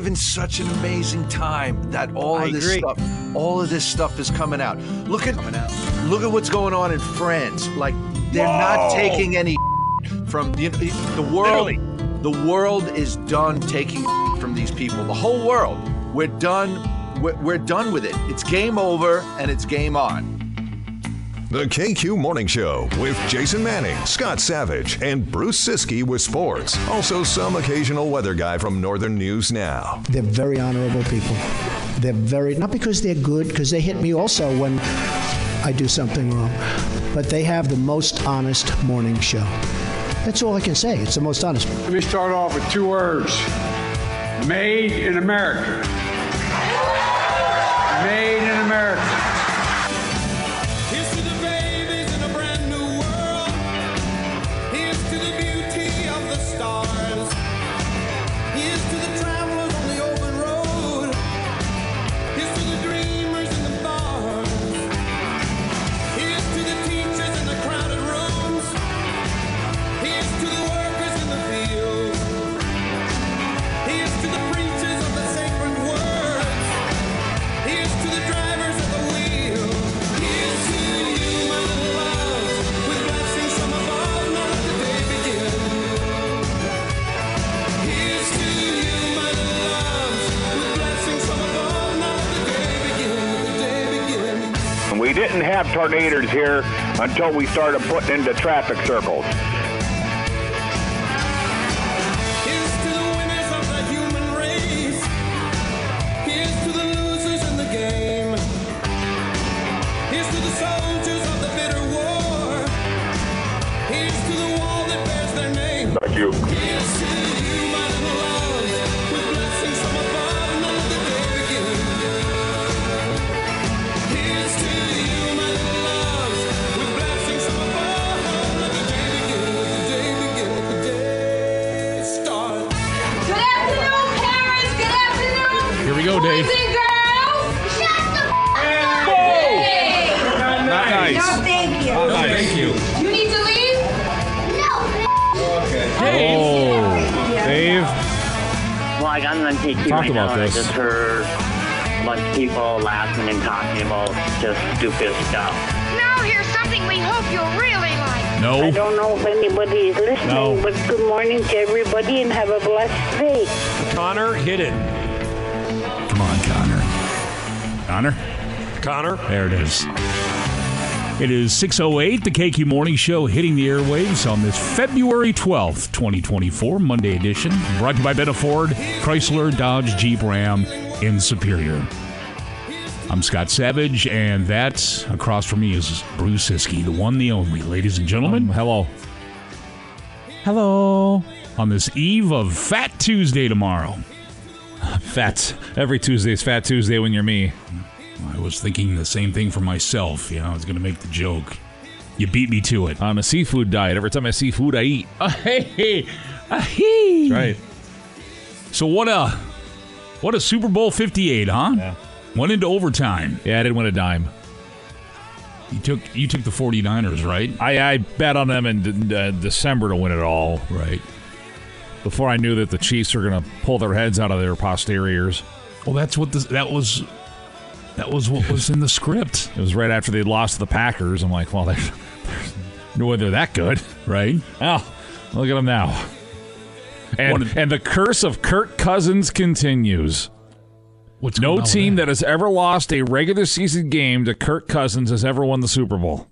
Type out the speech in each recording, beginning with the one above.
live in such an amazing time that all I of this agree. stuff, all of this stuff is coming out. Look at out. look at what's going on in France. Like they're not taking any from you know, the world. Literally. The world is done taking from these people. The whole world. We're done. We're, we're done with it. It's game over and it's game on. The KQ Morning Show with Jason Manning, Scott Savage, and Bruce Siski with sports. Also, some occasional weather guy from Northern News Now. They're very honorable people. They're very, not because they're good, because they hit me also when I do something wrong, but they have the most honest morning show. That's all I can say. It's the most honest. Let me start off with two words Made in America. Tornadoes here until we started putting into traffic circles. Stupid stuff. Now here's something we hope you'll really like. I No. don't know if anybody is listening, No. but good morning to everybody and have a blessed day. Connor, hit it. Come on, Connor. Connor. Connor. There it is. It is 6.08, the KQ Morning Show hitting the airwaves on this February 12th, 2024, Monday edition. Brought to you by Benna Ford, Chrysler, Dodge, Jeep, Ram in Superior. I'm Scott Savage, and that across from me is Bruce Siski, the one, the only. Ladies and gentlemen, um, hello. Hello. On this eve of Fat Tuesday tomorrow. Fat. Every Tuesday is Fat Tuesday when you're me. I was thinking the same thing for myself. You know, I was going to make the joke. You beat me to it. On a seafood diet. Every time I see food, I eat. Hey, hey, hey. That's right. So what a what a Super Bowl 58, huh? Yeah. Went into overtime. Yeah, I didn't win a dime. You took you took the 49ers, right? I, I bet on them in uh, December to win it all. Right. Before I knew that the Chiefs were going to pull their heads out of their posteriors. Well, that's what this, that was that was what was in the script, It was right after they lost to the Packers. I'm like, well, they're, there's no way they're that good. right? Oh, look at them now. And, and the curse of Kirk Cousins continues. What's No going on with team that? that has ever lost a regular season game to Kirk Cousins has ever won the Super Bowl.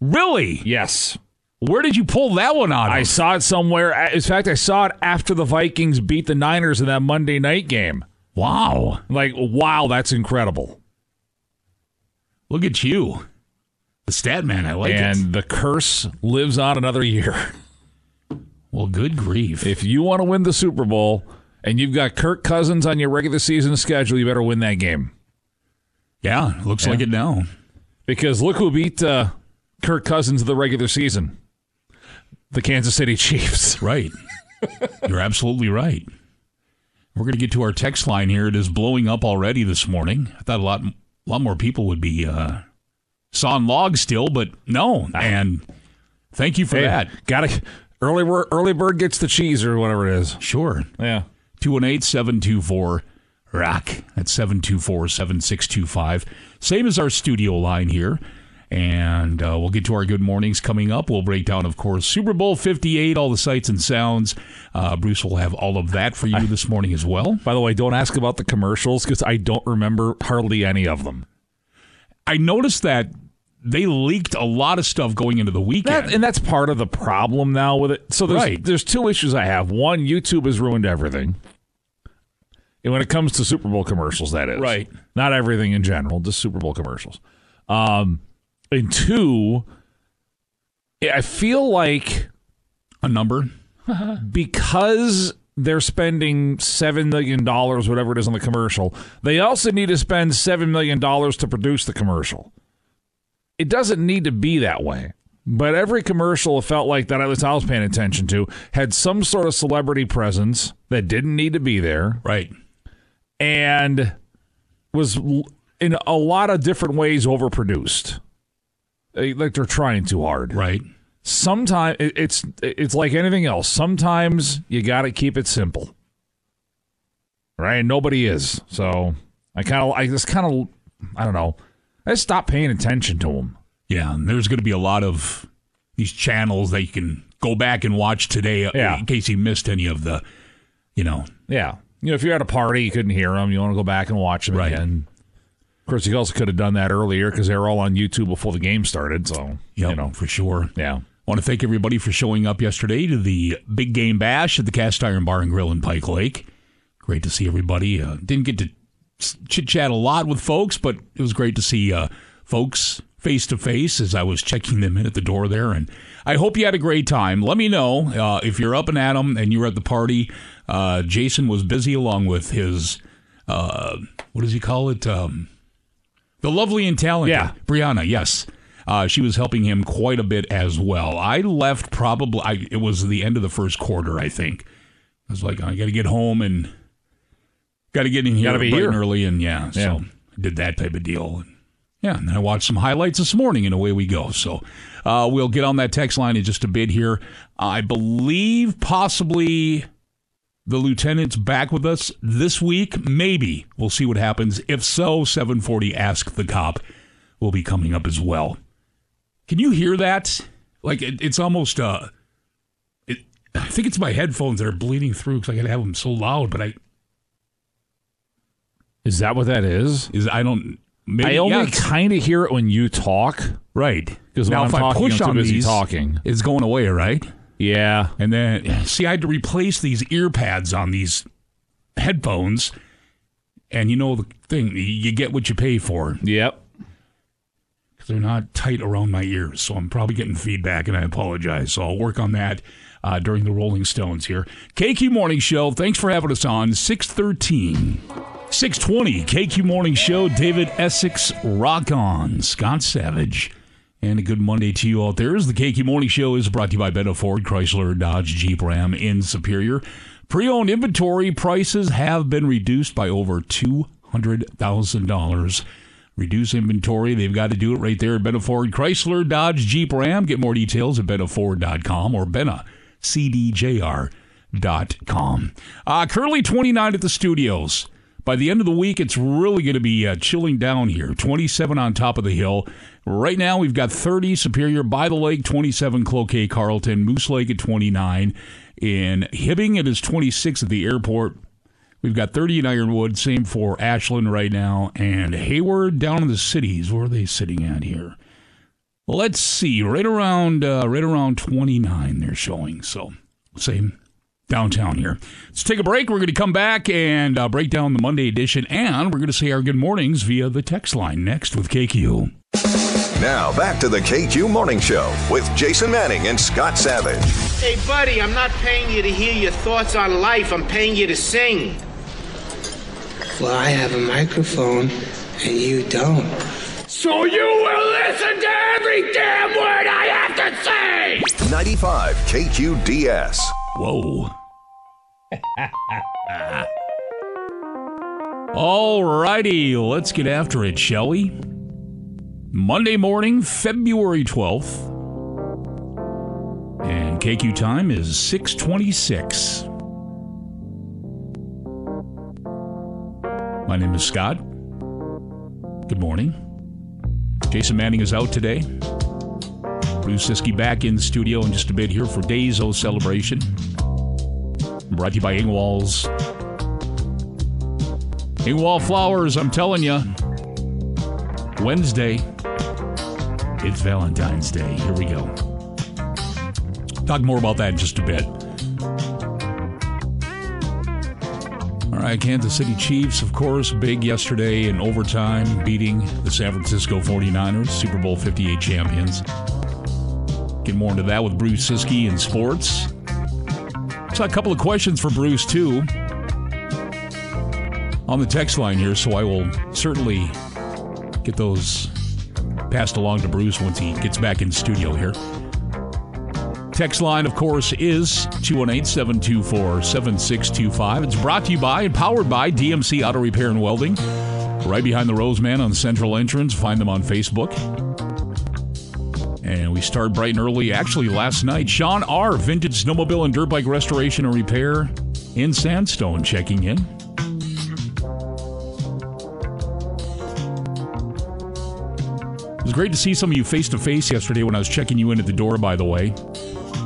Really? Yes. Where did you pull that one out of? I saw it somewhere. In fact, I saw it after the Vikings beat the Niners in that Monday night game. wow. Like, wow, that's incredible. Look at you. The stat man, I like and it. And the curse lives on another year. Well, good grief. If you want to win the Super Bowl and you've got Kirk Cousins on your regular season schedule, you better win that game. yeah, looks Yeah. like it now. Because look who beat uh, Kirk Cousins in the regular season the Kansas City Chiefs. Right. You're absolutely right. We're going to get to our text line here. It is blowing up already this morning. I thought a lot, a lot more people would be uh, sawing logs still, but no. And thank you for Hey, that. Got to early early bird gets the cheese or whatever it is. Sure. Yeah. 218 724 Rock. That's 724 7625. Same as our studio line here. And uh, we'll get to our good mornings coming up. We'll break down, of course, Super Bowl 58, all the sights and sounds. Uh, Bruce will have all of that for you this morning as well. By the way, don't ask about the commercials because I don't remember hardly any of them. I noticed that they leaked a lot of stuff going into the weekend. That, and that's part of the problem now with it. So there's, Right. there's two issues I have. One, YouTube has ruined everything. When it comes to Super Bowl commercials, that is. Right. Not everything in general, just Super Bowl commercials. Um, and two, I feel like a number. because they're spending $7 million, whatever it is on the commercial, they also need to spend $7 million to produce the commercial. It doesn't need to be that way. But every commercial felt like that at least I was paying attention to had some sort of celebrity presence that didn't need to be there Right. And was in a lot of different ways overproduced. Like they're trying too hard. Right. Sometimes it's it's like anything else. Sometimes you got to keep it simple. Right? And nobody is. So I kind of I just kind of I don't know. I just stopped paying attention to them. Yeah, and there's going to be a lot of these channels that you can go back and watch today uh, Yeah. in case you missed any of the, you know, Yeah. You know, if you're at a party, you couldn't hear them. You want to go back and watch them Right. again. Of course, you also could have done that earlier because they were all on YouTube before the game started. So, Yep, you know, for sure. yeah. I want to thank everybody for showing up yesterday to the Big Game Bash at the Cast Iron Bar and Grill in Pike Lake. Great to see everybody. Uh, didn't get to chit chat a lot with folks, but it was great to see uh, folks face to face as I was checking them in at the door there. And I hope you had a great time. Let me know uh, if you're up and at 'em and you were at the party. Uh, Jason was busy along with his, uh, what does he call it? Um, the lovely and talented Yeah. Brianna, yes. Uh, she was helping him quite a bit as well. I left probably, I, it was the end of the first quarter, I think. I was like, I got to get home and got to get in here bright here. and early. And yeah, so Yeah. I did that type of deal. And yeah, and then I watched some highlights this morning and away we go. So uh, we'll get on that text line in just a bit here. I believe possibly the lieutenant's back with us this week. Maybe. We'll see what happens. If so, 740 Ask the Cop will be coming up as well. Can you hear that? Like it, it's almost uh, it, I think it's my headphones that are bleeding through because I got to have them so loud. But I Is that what that is? is I don't. Maybe, I only yeah, kind of hear it when you talk. right 'Cause when now I'm if I push I'm on busy these, talking. it's going away, right? Yeah. And then see, I had to replace these ear pads on these headphones, and you know the thing, you get what you pay for. Yep. Because they're not tight around my ears, so I'm probably getting feedback, and I apologize. So I'll work on that uh, during the Rolling Stones here. KQ Morning Show. Thanks for having us on. Six thirteen. 620 KQ Morning Show, David Essex, Rock On, Scott Savage, and a good Monday to you out there. As the KQ Morning Show is brought to you by Benna Ford, Chrysler, Dodge, Jeep, Ram in Superior. Pre-owned inventory prices have been reduced by over $200,000. Reduce inventory. They've got to do it right there at Ford, Chrysler, Dodge, Jeep, Ram. Get more details at BennaFord.com or Benna, CDJR.com. Uh, currently 29 at the studios. By the end of the week, it's really going to be uh, chilling down here. 27 on top of the hill. Right now, we've got 30 Superior by the lake, 27 Cloquet Carlton, Moose Lake at 29. In Hibbing, it is 26 at the airport. We've got 30 in Ironwood, same for Ashland right now. And Hayward down in the cities. Where are they sitting at here? Let's see, right around uh, right around 29 they're showing. So same downtown here. Let's take a break. We're going to come back and uh, break down the Monday edition, and we're going to say our good mornings via the text line next with KQ. Now back to the KQ Morning Show with Jason Manning and Scott Savage. Hey, buddy, I'm not paying you to hear your thoughts on life. I'm paying you to sing. Well, I have a microphone and you don't. So you will listen to every damn word I have to say! 95 KQDS. Whoa. All righty, let's get after it, shall we? Monday morning, February 12th. And KQ time is 626. My name is Scott. Good morning. Jason Manning is out today. Bruce Siski back in the studio in just a bit here for Days O Celebration. Brought to you by Engwall's. Ingwall Flowers, I'm telling you. Wednesday, it's Valentine's Day. Here we go. Talk more about that in just a bit. All right, Kansas City Chiefs, of course, big yesterday in overtime, beating the San Francisco 49ers, Super Bowl 58 champions. Get more into that with Bruce Siski in sports. So, a couple of questions for Bruce, too, on the text line here, so I will certainly get those passed along to Bruce once he gets back in studio here. Text line, of course, is 218 724 7625. It's brought to you by and powered by DMC Auto Repair and Welding. Right behind the Roseman on Central Entrance. Find them on Facebook. And we start bright and early. Actually, last night, Sean R., Vintage Snowmobile and Dirt Bike Restoration and Repair in Sandstone, checking in. It was great to see some of you face to face yesterday when I was checking you in at the door, by the way,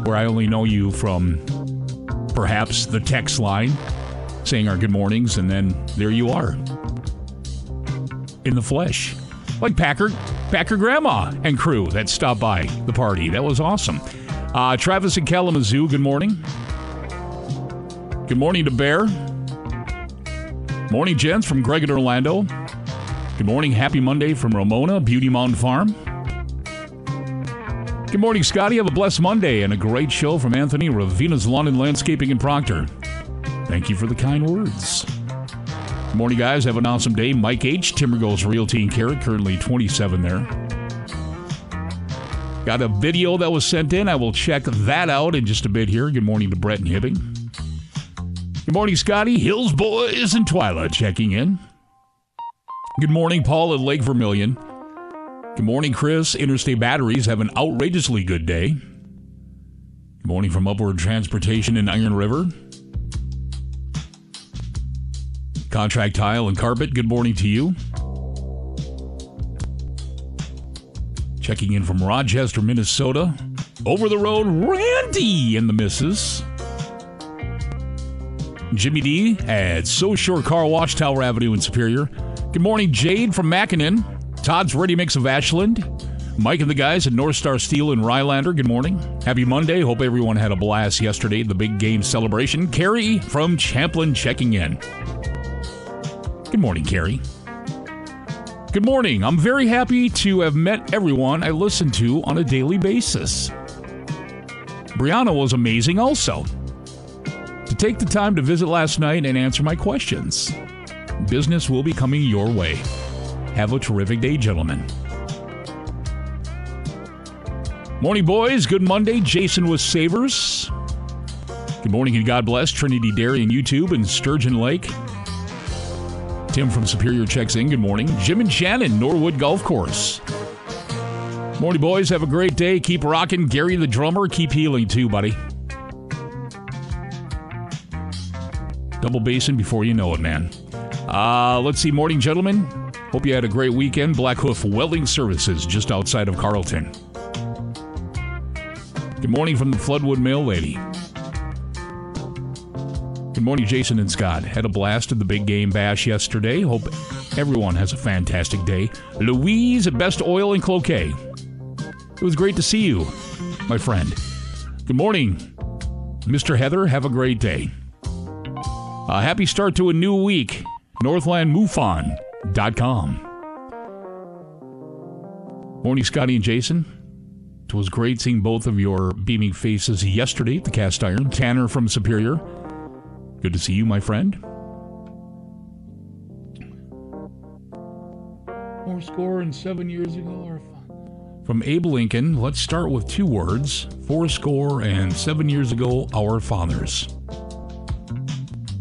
where I only know you from perhaps the text line saying our good mornings, and then there you are in the flesh. Like Packer, Packer Grandma and crew that stopped by the party. That was awesome. Uh, Travis and Kalamazoo, good morning. Good morning to Bear. Morning, gents, from Greg in Orlando. Good morning. Happy Monday from Ramona, Beauty Mountain Farm. Good morning, Scotty. Have a blessed Monday and a great show from Anthony, Ravina's Lawn and Landscaping in Proctor. Thank you for the kind words. Morning, guys. Have an awesome day. Mike H., Timbergoes Realty and Carrot, currently 27 there. Got a video that was sent in. I will check that out in just a bit here. Good morning to Brett and Hibbing. Good morning, Scotty. Hills Boys and Twyla checking in. Good morning, Paul at Lake Vermilion. Good morning, Chris. Interstate Batteries have an outrageously good day. Good morning from Upward Transportation in Iron River. Contract Tile and Carpet, good morning to you. Checking in from Rochester, Minnesota. Over the road, Randy and the missus. Jimmy D at So Shore Car Wash, Tower Avenue in Superior. Good morning, Jade from Mackinnon. Todd's Ready Mix of Ashland. Mike and the guys at North Star Steel in Rylander, good morning. Happy Monday. Hope everyone had a blast yesterday, the big game celebration. Carrie from Champlin checking in. Good morning, Carrie. Good morning. I'm very happy to have met everyone I listen to on a daily basis. Brianna was amazing also. To take the time to visit last night and answer my questions. Business will be coming your way. Have a terrific day, gentlemen. Morning, boys. Good Monday. Jason with Savers. Good morning and God bless Trinity Dairy and YouTube and Sturgeon Lake. Tim from Superior checks in. Good morning. Jim and Shannon, Norwood Golf Course. Morning, boys. Have a great day. Keep rocking. Gary the drummer, keep healing too, buddy. Double basin before you know it, man. Uh, let's see. Morning, gentlemen. Hope you had a great weekend. Blackhoof Welding Services just outside of Carlton. Good morning from the Floodwood Mail Lady. Good morning, Jason and Scott. Had a blast at the big game bash yesterday. Hope everyone has a fantastic day. Louise at Best Oil in Cloquet. It was great to see you, my friend. Good morning, Mr. Heather. Have a great day. A happy start to a new week. NorthlandMUFON.com. Morning, Scotty and Jason. It was great seeing both of your beaming faces yesterday at the cast iron. Tanner from Superior. Good to see you, my friend. More score and seven years ago. From Abe Lincoln, let's start with two words. Four score and seven years ago, our fathers.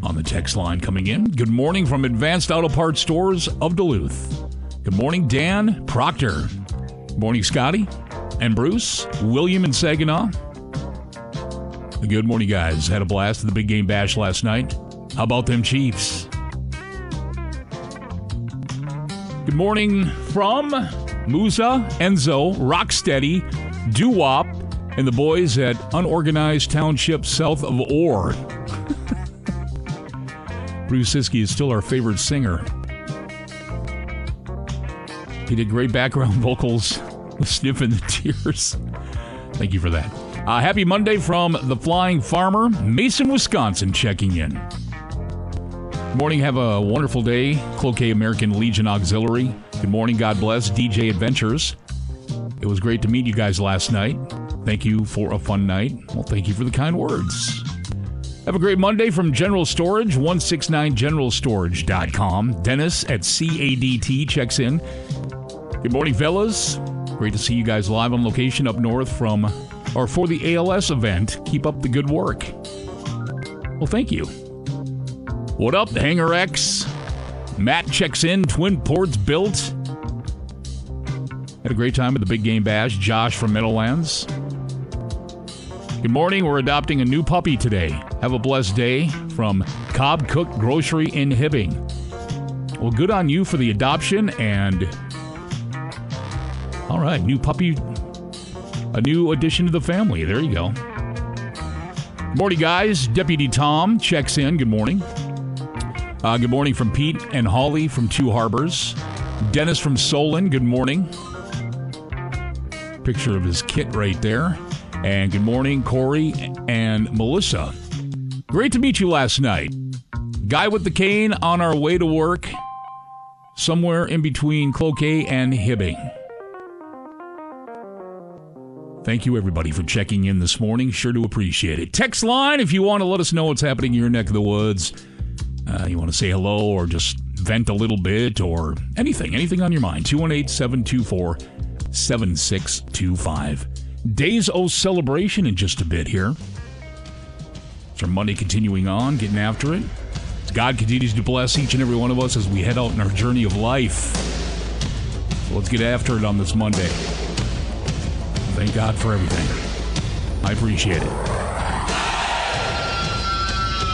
On the text line coming in. Good morning from Advanced Auto Parts Stores of Duluth. Good morning, Dan Proctor. Good morning, Scotty and Bruce, William and Saginaw. Good morning, guys. Had a blast at the big game bash last night. How about them Chiefs? Good morning from Musa, Enzo, Rocksteady, Doo Wop, and the boys at Unorganized Township south of Orr. Bruce Siski is still our favorite singer. He did great background vocals with Sniffing the Tears. Thank you for that. Uh, happy Monday from the Flying Farmer, Mason, Wisconsin, checking in. Morning. Have a wonderful day. Cloquet American Legion Auxiliary. Good morning. God bless. DJ Adventures. It was great to meet you guys last night. Thank you for a fun night. Well, thank you for the kind words. Have a great Monday from General Storage, 169generalstorage.com. Dennis at CADT checks in. Good morning, fellas. Great to see you guys live on location up north from or for the ALS event. Keep up the good work. Well, thank you. What up, Hanger X? Matt checks in. Twin ports built. Had a great time at the Big Game Bash. Josh from Meadowlands. Good morning. We're adopting a new puppy today. Have a blessed day from Cobb Cook Grocery in Hibbing. Well, good on you for the adoption and. All right, new puppy, a new addition to the family. There you go. Morning, guys. Deputy Tom checks in. Good morning. Uh, good morning from Pete and Holly from Two Harbors. Dennis from Solon. Good morning. Picture of his kit right there. And good morning, Corey and Melissa. Great to meet you last night. Guy with the cane on our way to work, somewhere in between Cloquet and Hibbing. Thank you, everybody, for checking in this morning. Sure to appreciate it. Text line if you want to let us know what's happening in your neck of the woods. Uh, you want to say hello or just vent a little bit or anything, anything on your mind. 218 724 7625. Days O celebration in just a bit here. It's our Monday continuing on, getting after it. God continues to bless each and every one of us as we head out in our journey of life. So let's get after it on this Monday. Thank God for everything. I appreciate it.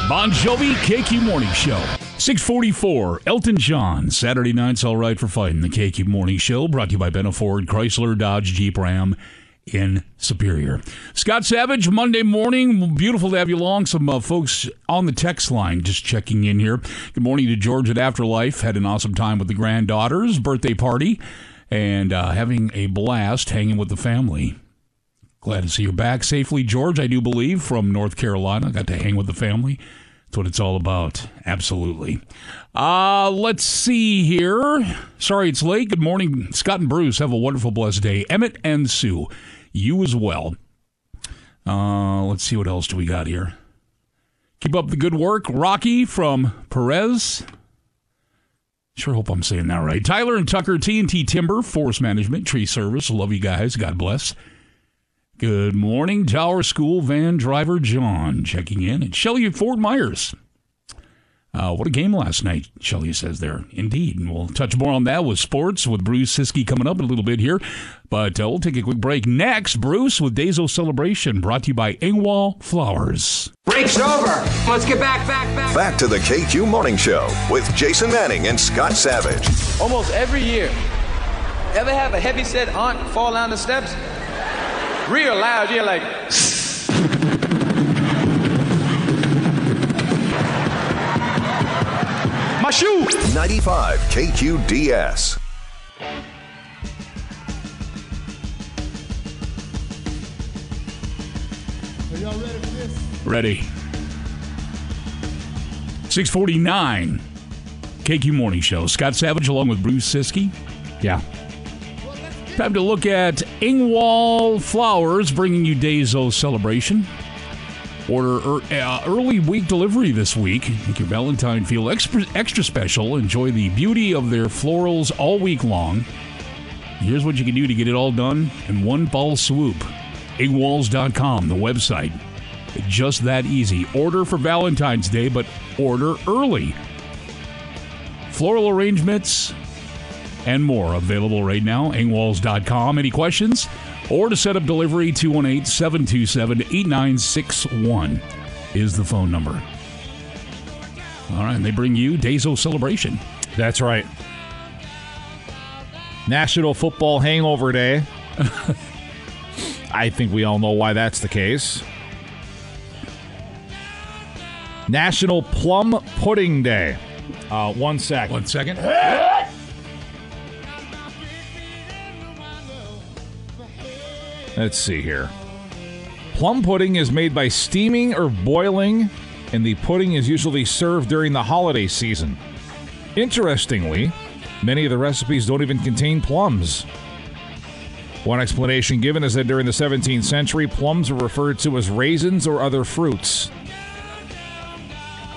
Bon Jovi KQ Morning Show. 644, Elton John. Saturday night's all right for fighting. The KQ Morning Show brought to you by Benna Ford, Chrysler, Dodge, Jeep, Ram in Superior. Scott Savage, Monday morning. Beautiful to have you along. Some uh, folks on the text line just checking in here. Good morning to George at Afterlife. Had an awesome time with the granddaughters' birthday party and uh, having a blast hanging with the family. Glad to see you back safely, George, I do believe, from North Carolina. Got to hang with the family. That's what it's all about. Absolutely. Uh, let's see here. Sorry it's late. Good morning, Scott and Bruce. Have a wonderful, blessed day. Emmett and Sue, you as well. Uh, let's see what else do we got here. Keep up the good work. Rocky from Perez. Sure hope I'm saying that right. Tyler and Tucker, TNT Timber, Forest Management, Tree Service. Love you guys. God bless. Good morning, Tower School van driver John checking in. And Shelly Fort Myers. Uh, what a game last night, Shelly says there. Indeed. And we'll touch more on that with sports with Bruce Siski coming up in a little bit here. But uh, we'll take a quick break. Next, Bruce with Days-O Celebration brought to you by Engwall Flowers. Break's over. Let's get back, back, back. Back to the KQ Morning Show with Jason Manning and Scott Savage. Almost every year. Ever have a heavy set aunt fall down the steps? Real loud, you're like. Shoe! 95 KQDS. Are y'all ready for this? Ready. 649 KQ Morning Show. Scott Savage along with Bruce Siski. Yeah. Time to look at Engwall Flowers bringing you Days O celebration. Order er, uh, early week delivery this week. Make your Valentine feel extra, extra special. Enjoy the beauty of their florals all week long. Here's what you can do to get it all done in one fall swoop. Engwalls.com, the website. Just that easy. Order for Valentine's Day, but order early. Floral arrangements and more available right now. Engwalls.com. Any questions? Or to set up delivery, 218 727 8961 is the phone number. All right, and they bring you Days O Celebration. That's right. National Football Hangover Day. I think we all know why that's the case. National Plum Pudding Day. Uh, one sec. One second. Let's see here. Plum pudding is made by steaming or boiling, and the pudding is usually served during the holiday season. Interestingly, many of the recipes don't even contain plums. One explanation given is that during the 17th century, plums were referred to as raisins or other fruits.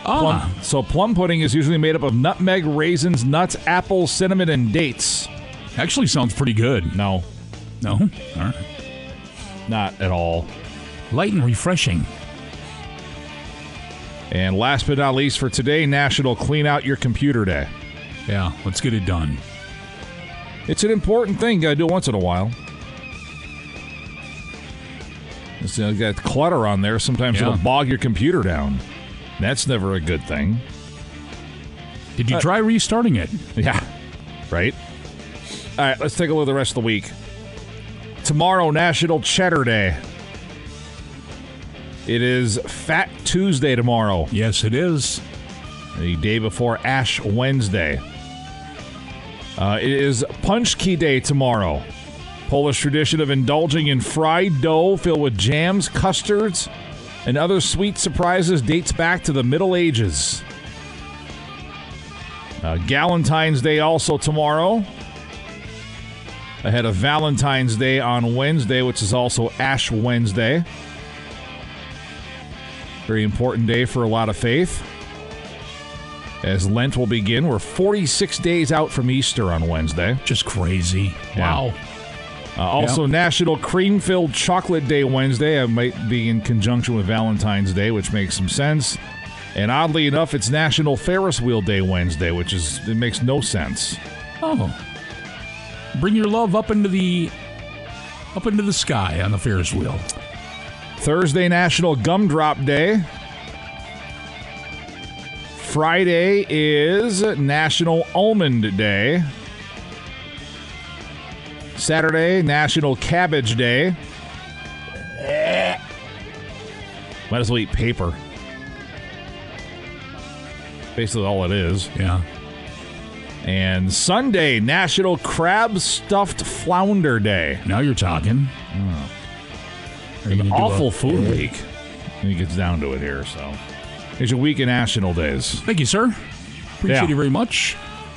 Ah. Plum, so plum pudding is usually made up of nutmeg, raisins, nuts, apples, cinnamon, and dates. Actually, sounds pretty good. No, No? All right. Not at all. Light and refreshing. And last but not least for today, National Clean Out Your Computer Day. Yeah, let's get it done. It's an important thing. Got to do it once in a while. It's uh, got clutter on there. Sometimes Yeah. it'll bog your computer down. That's never a good thing. Did you Uh, try restarting it? Yeah. Right? All right, let's take a look at the rest of the week. Tomorrow, National Cheddar Day. It is Fat Tuesday tomorrow. Yes, it is. The day before Ash Wednesday. Uh, it is Pączki Day tomorrow. Polish tradition of indulging in fried dough filled with jams, custards, and other sweet surprises dates back to the Middle Ages. Uh, Galentine's Day also tomorrow. Ahead of Valentine's Day on Wednesday, which is also Ash Wednesday. Very important day for a lot of faith. As Lent will begin, we're 46 days out from Easter on Wednesday. Just crazy. Yeah. Wow. Uh, also, National Cream Filled Chocolate Day Wednesday. I might be in conjunction with Valentine's Day, which makes some sense. And oddly enough, it's National Ferris Wheel Day Wednesday, which is it makes no sense. Oh. Bring your love up into the up into the sky on the Ferris wheel. Thursday, National Gumdrop Day. Friday is National Almond Day. Saturday, National Cabbage Day. Might as well eat paper. Basically, all it is. Yeah. And Sunday, National Crab Stuffed Flounder Day. Now you're talking. Hmm. Are you An awful a- food week. When it gets down to it here, so. It's your week of national days. Thank you, sir. Appreciate Yeah. you very much.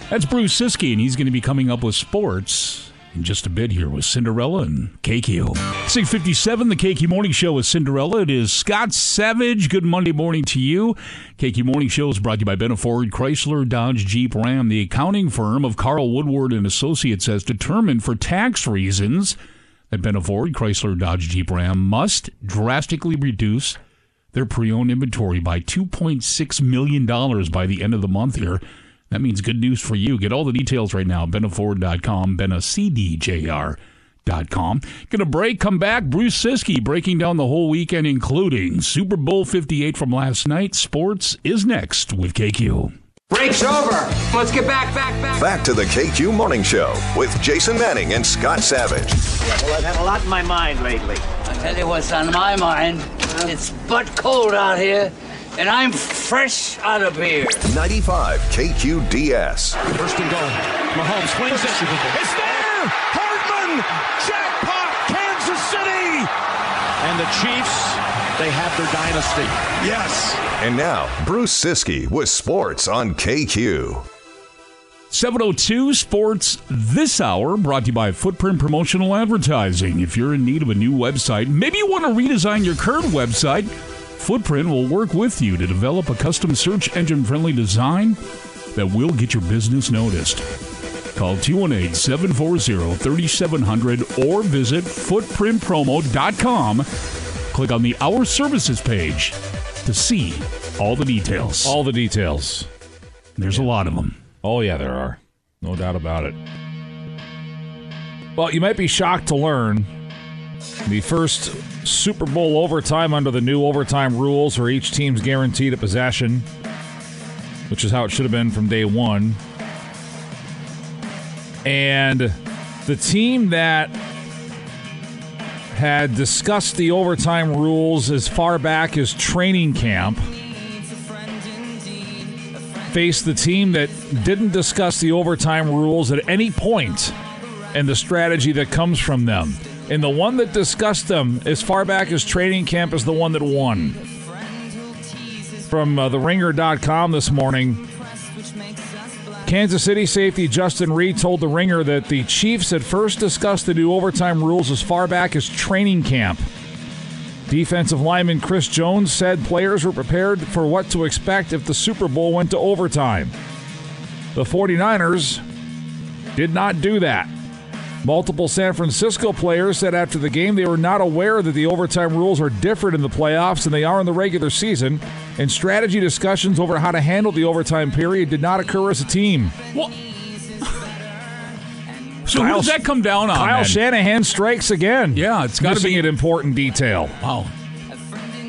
That's Bruce Siski, and he's going to be coming up with sports in just a bit here with Cinderella and KQ. 657, the KQ Morning Show with Cinderella. It is Scott Savage. Good Monday morning to you. KQ Morning Show is brought to you by Ben Ford, Chrysler, Dodge, Jeep, Ram. The accounting firm of Carl Woodward and Associates has determined for tax reasons that Ben Ford, Chrysler, Dodge, Jeep, Ram must drastically reduce their pre-owned inventory by 2.6 million dollars by the end of the month here. That means good news for you. Get all the details right now. BennaFord.com, BennaCDJR.com. Gonna break, come back. Bruce Siski breaking down the whole weekend, including Super Bowl 58 from last night. Sports is next with KQ. Break's over. Let's get back, back, back. Back to the KQ Morning Show with Jason Manning and Scott Savage. Well, I've had a lot in my mind lately. I'll tell you what's on my mind. It's butt cold out here, and I'm fresh out of beer. 95 KQDS. First and goal. Mahomes swings it. It's there! Hardman! Jackpot! Kansas City! And the Chiefs, they have their dynasty. Yes! And now, Bruce Siski with sports on KQ. 702 Sports this hour brought to you by Footprint Promotional Advertising. If you're in need of a new website, maybe you want to redesign your current website, Footprint will work with you to develop a custom search engine friendly design that will get your business noticed. Call 218 740 3700 or visit footprintpromo.com. Click on the Our Services page to see all the details. All the details. There's a lot of them. Oh, yeah, there are. No doubt about it. Well, you might be shocked to learn the first Super Bowl overtime under the new overtime rules where each team's guaranteed a possession, which is how it should have been from day one. And the team that had discussed the overtime rules as far back as training camp faced the team that didn't discuss the overtime rules at any point and the strategy that comes from them. And the one that discussed them as far back as training camp is the one that won. From uh, theringer.com this morning, Kansas City safety Justin Reid told the Ringer that the Chiefs had first discussed the new overtime rules as far back as training camp. Defensive lineman Chris Jones said players were prepared for what to expect if the Super Bowl went to overtime. The 49ers did not do that. Multiple San Francisco players said after the game they were not aware that the overtime rules are different in the playoffs than they are in the regular season, and strategy discussions over how to handle the overtime period did not occur as a team. Well, so who does that come down on? Kyle then? Shanahan strikes again. Yeah, it's got to be an important detail. Wow.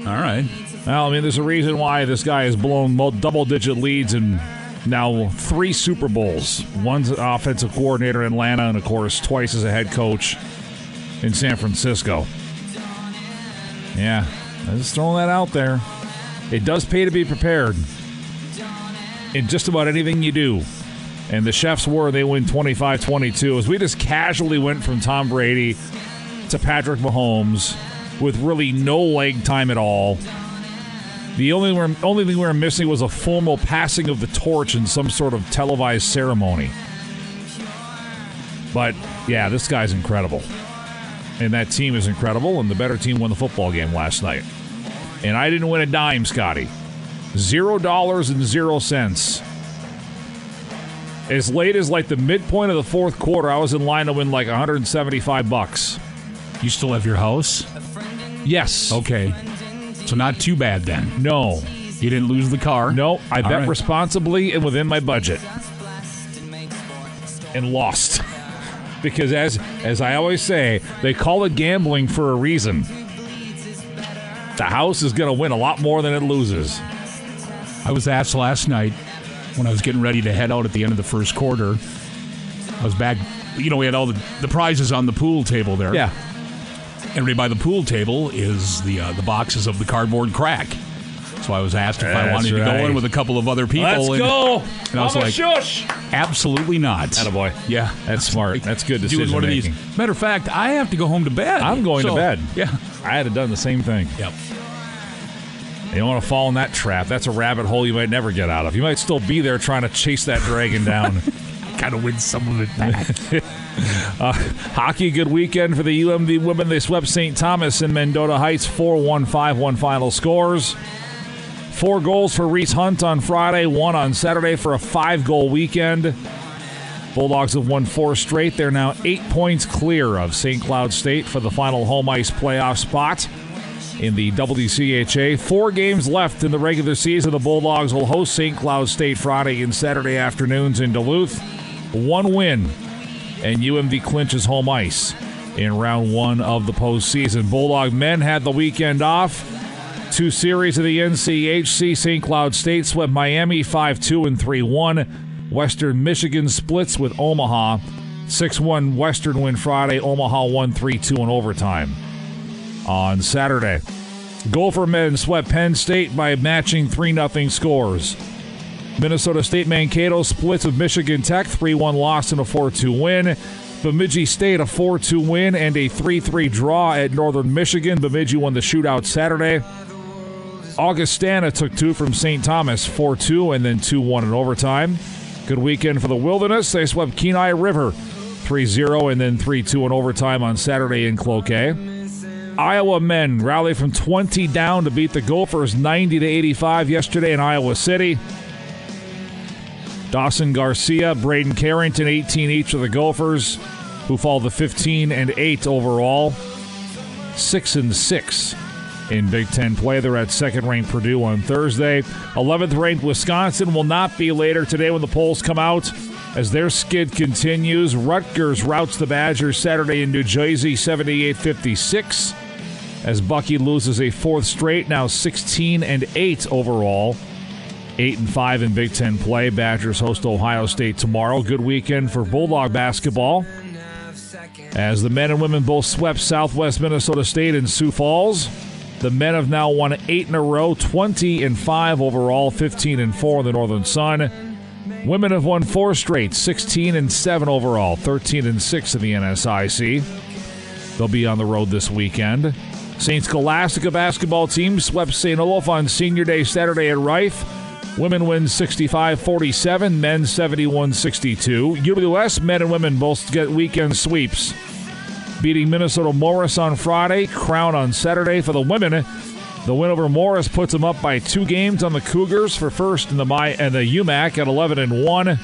All right. Well, I mean, there's a reason why this guy has blown double digit leads in now three Super Bowls. One's offensive coordinator in Atlanta, and of course, twice as a head coach in San Francisco. Yeah, I'm just throwing that out there. It does pay to be prepared in just about anything you do. And the chefs were, they win 25 22. As we just casually went from Tom Brady to Patrick Mahomes with really no leg time at all. The only we're, only thing we were missing was a formal passing of the torch in some sort of televised ceremony. But yeah, this guy's incredible. And that team is incredible, and the better team won the football game last night. And I didn't win a dime, Scotty. Zero dollars and zero cents. As late as like the midpoint of the fourth quarter, I was in line to win like 175 bucks. You still have your house? Yes. Okay. So not too bad then. No. You didn't lose the car? No, I All bet right. responsibly and within my budget. And lost. because as as I always say, they call it gambling for a reason. The house is going to win a lot more than it loses. I was asked last night when I was getting ready to head out at the end of the first quarter. I was back, you know, we had all the, the prizes on the pool table there. Yeah. And right by the pool table is the uh, the boxes of the cardboard crack. So I was asked if I That's wanted to go in with a couple of other people. Let's and, go. And I was like, shush. absolutely not. Attaboy. Yeah. That's smart. That's good decision Doing one of these. Matter of fact, I have to go home to bed. I'm going to bed. Yeah. I had to done the same thing. Yep. You don't want to fall in that trap. That's a rabbit hole you might never get out of. You might still be there trying to chase that dragon down. Got to win some of it back. uh, hockey, good weekend for the UMD women. They swept St. Thomas in Mendota Heights 4 1 5 1 final scores. Four goals for Reese Hunt on Friday, one on Saturday for a five goal weekend. Bulldogs have won four straight. They're now eight points clear of St. Cloud State for the final home ice playoff spot in the WCHA. Four games left in the regular season. The Bulldogs will host St. Cloud State Friday and Saturday afternoons in Duluth. One win, and UMD clinches home ice in round one of the postseason. Bulldog men had the weekend off. Two series of the NCHC. St. Cloud State swept Miami 5 2 and 3 1. Western Michigan splits with Omaha. 6 1 Western win Friday. Omaha won 3 2 in overtime on Saturday. Gopher men swept Penn State by matching 3 0 scores. Minnesota State Mankato splits with Michigan Tech, 3 1 loss and a 4 2 win. Bemidji State a 4 2 win and a 3 3 draw at Northern Michigan. Bemidji won the shootout Saturday. Augustana took two from St. Thomas, 4 2, and then 2 1 in overtime. Good weekend for the Wilderness. They swept Kenai River 3 0 and then 3 2 in overtime on Saturday in Cloquet. Iowa men rally from 20 down to beat the Gophers 90 to 85 yesterday in Iowa City. Dawson Garcia, Braeden Carrington, 18 each of the Gophers, who fall to 15 and 8 overall. 6 and 6 in Big Ten play. They're at second ranked Purdue on Thursday. 11th ranked Wisconsin will not be later today when the polls come out. As their skid continues, Rutgers routes the Badgers Saturday in New Jersey 78 56. As Bucky loses a fourth straight, now 16 and 8 overall. 8 and 5 in Big Ten play. Badgers host Ohio State tomorrow. Good weekend for Bulldog basketball. As the men and women both swept Southwest Minnesota State in Sioux Falls. The men have now won eight in a row, 20 and 5 overall, 15 and 4 in the Northern Sun. Women have won four straight, 16 and 7 overall, 13 and 6 in the NSIC. They'll be on the road this weekend. St. Scholastica basketball team swept St. Olaf on Senior Day Saturday at Reif. Women win 65 47, men 71 62. UWS men and women both get weekend sweeps. Beating Minnesota Morris on Friday, Crown on Saturday for the women. The win over Morris puts them up by two games on the Cougars for first in the My and the UMAC at 11 and 1.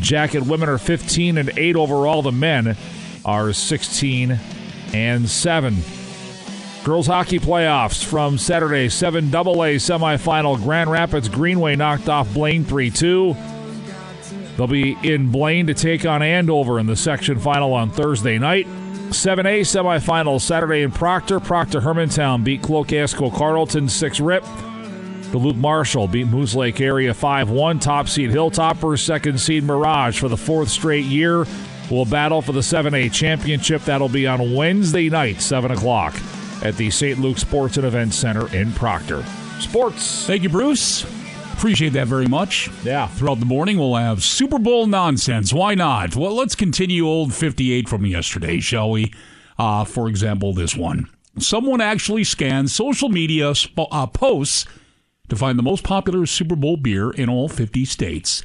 Jacket women are 15 and 8 overall. The men are 16 and 7. Girls hockey playoffs from Saturday 7 AA semifinal. Grand Rapids Greenway knocked off Blaine 3 2. They'll be in Blaine to take on Andover in the section final on Thursday night. 7A semifinal Saturday in Proctor. Proctor Hermantown beat Cloquet-Esko Carleton 6 rip. Duluth Marshall beat Moose Lake area 5 1. Top seed Hilltoppers, second seed Mirage for the fourth straight year will battle for the 7A championship. That'll be on Wednesday night, 7 o'clock, at the St. Luke Sports and Events Center in Proctor. Sports. Thank you, Bruce. Appreciate that very much. Yeah. Throughout the morning, we'll have Super Bowl nonsense. Why not? Well, let's continue old 58 from yesterday, shall we? Uh, for example, this one. Someone actually scanned social media sp- uh, posts to find the most popular Super Bowl beer in all 50 states.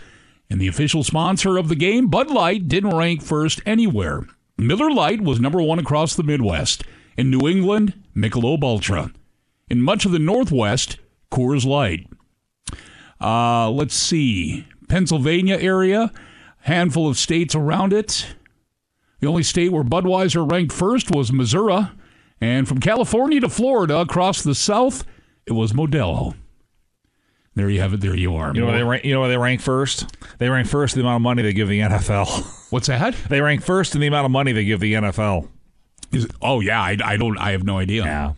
And the official sponsor of the game, Bud Light, didn't rank first anywhere. Miller Lite was number one across the Midwest. In New England, Michelob Ultra. In much of the Northwest, Coors Light. Uh, let's see. Pennsylvania area, handful of states around it. The only state where Budweiser ranked first was Missouri. And from California to Florida, across the South, it was Modelo. There you have it. There you are. You know where they rank, you know where they rank first? They rank first in the amount of money they give the NFL. What's that? They rank first in the amount of money they give the NFL. Is oh yeah, I, I don't. I have no idea. Yeah.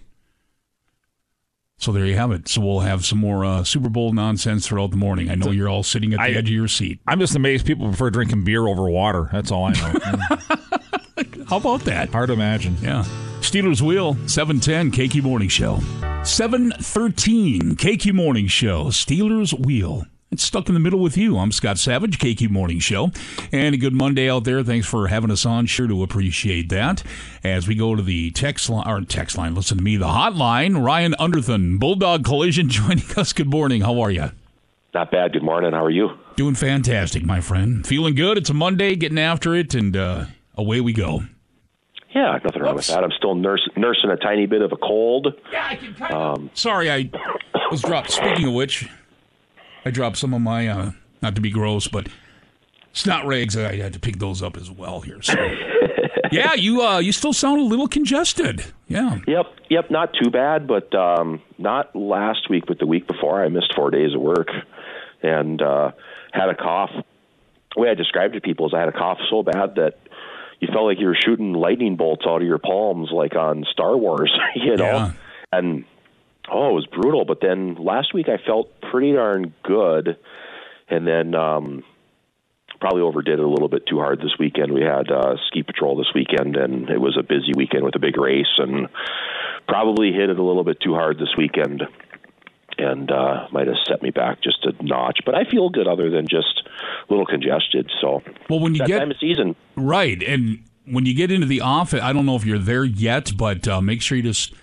So there you have it. So we'll have some more uh, Super Bowl nonsense throughout the morning. I know you're all sitting at the I- edge of your seat. I'm just amazed people prefer drinking beer over water. That's all I know. How about that? Hard to imagine. Yeah. Stealers Wheel, 710 KQ Morning Show. 713 KQ Morning Show, Stealers Wheel. It's stuck in the middle with you. I'm Scott Savage, KQ Morning Show. And a good Monday out there. Thanks for having us on. Sure to appreciate that. As we go to the text line, or text line, listen to me, the hotline, Ryan Underthun, Bulldog Collision, joining us. Good morning. How are you? Not bad. Good morning. How are you? Doing fantastic, my friend. Feeling good. It's a Monday, getting after it, and uh, away we go. Yeah, nothing wrong with that. I'm still nurse, nursing a tiny bit of a cold. Yeah, I can Um, Sorry, I was dropped. Speaking of which, I dropped some of my, uh, not to be gross, but snot rags. I had to pick those up as well here. So. yeah, you uh, you still sound a little congested. Yeah. Yep, yep. Not too bad, but um, not last week, but the week before. I missed four days of work and uh, had a cough. The way I described it to people is I had a cough so bad that you felt like you were shooting lightning bolts out of your palms, like on Star Wars, you know. Yeah. And oh, it was brutal. But then last week I felt pretty darn good, and then um, probably overdid it a little bit too hard this weekend. We had uh, ski patrol this weekend, and it was a busy weekend with a big race, and probably hit it a little bit too hard this weekend, and uh, might have set me back just a notch. But I feel good, other than just a little congested. So Well, when you that get time of season, right, and when you get into the office, I don't know if you're there yet, but uh, make sure you just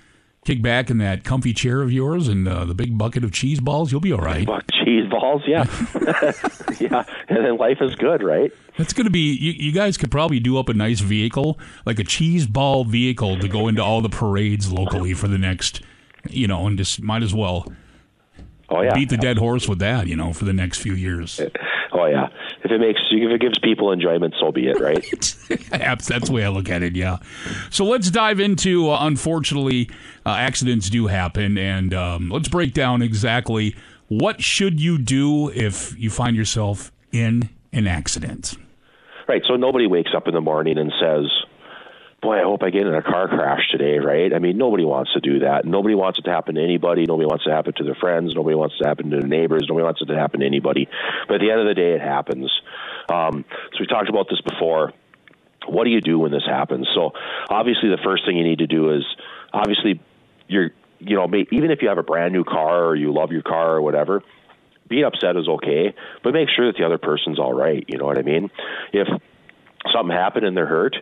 kick back in that comfy chair of yours and uh, the big bucket of cheese balls. You'll be all right. Cheese balls, yeah, yeah, and then life is good, right? That's going to be. You, you guys could probably do up a nice vehicle, like a cheese ball vehicle, to go into all the parades locally for the next, you know, and just might as well. Oh yeah, beat the dead horse with that, you know, for the next few years. Oh yeah, if it makes if it gives people enjoyment, so be it, right? That's that's the way I look at it. Yeah. So let's dive into. Uh, unfortunately, uh, accidents do happen, and um, let's break down exactly what should you do if you find yourself in an accident. Right. So nobody wakes up in the morning and says, "Boy, I hope I get in a car crash today." Right? I mean, nobody wants to do that. Nobody wants it to happen to anybody. Nobody wants it to happen to their friends. Nobody wants it to happen to their neighbors. Nobody wants it to happen to anybody. But at the end of the day, it happens. Um, so we talked about this before. what do you do when this happens? So obviously, the first thing you need to do is obviously you're you know even if you have a brand new car or you love your car or whatever. Being upset is okay, but make sure that the other person's all right. You know what I mean? If something happened and they're hurt,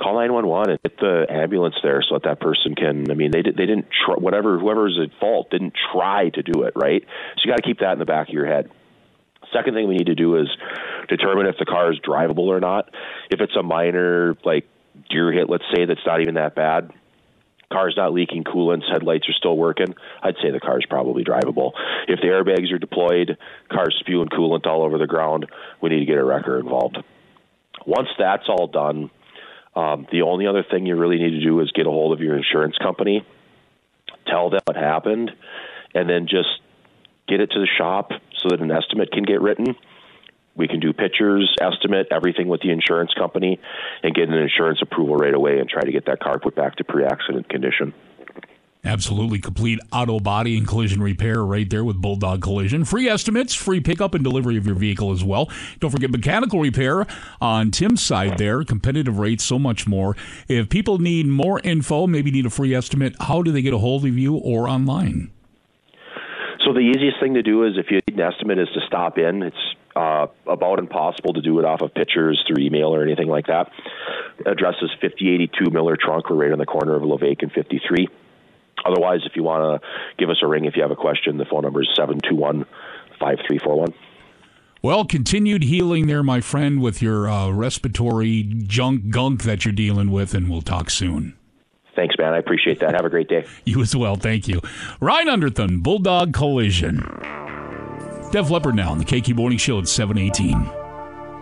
call 911 and get the ambulance there so that that person can i mean they did they didn't try, whatever whoever's at fault didn't try to do it right? So you got to keep that in the back of your head. Second thing we need to do is determine if the car is drivable or not. If it's a minor like deer hit let's say that's not even that bad car's not leaking coolants headlights are still working i'd say the car's probably drivable. If the airbags are deployed car's spewing coolant all over the ground we need to get a wrecker involved. Once that's all done um, the only other thing you really need to do is get a hold of your insurance company, tell them what happened, and then just get it to the shop so that an estimate can get written. We can do pictures, estimate, everything with the insurance company, and get an insurance approval right away and try to get that car put back to pre accident condition. Absolutely complete auto body and collision repair right there with Bulldog Collision. Free estimates, free pickup and delivery of your vehicle as well. Don't forget mechanical repair on Tim's side there, competitive rates, so much more. If people need more info, maybe need a free estimate, how do they get a hold of you or online? So the easiest thing to do is if you need an estimate is to stop in. It's uh, about impossible to do it off of pictures through email or anything like that. Address is 5082 Miller Trunk. We're right on the corner of Lavaque and 53. Otherwise, if you want to give us a ring if you have a question, the phone number is 721 5341. Well, continued healing there, my friend, with your uh, respiratory junk gunk that you're dealing with, and we'll talk soon. Thanks, man. I appreciate that. Have a great day. You as well. Thank you. Ryan Underthun, Bulldog Collision. Def Leppard now on the KQ Morning Show at 718.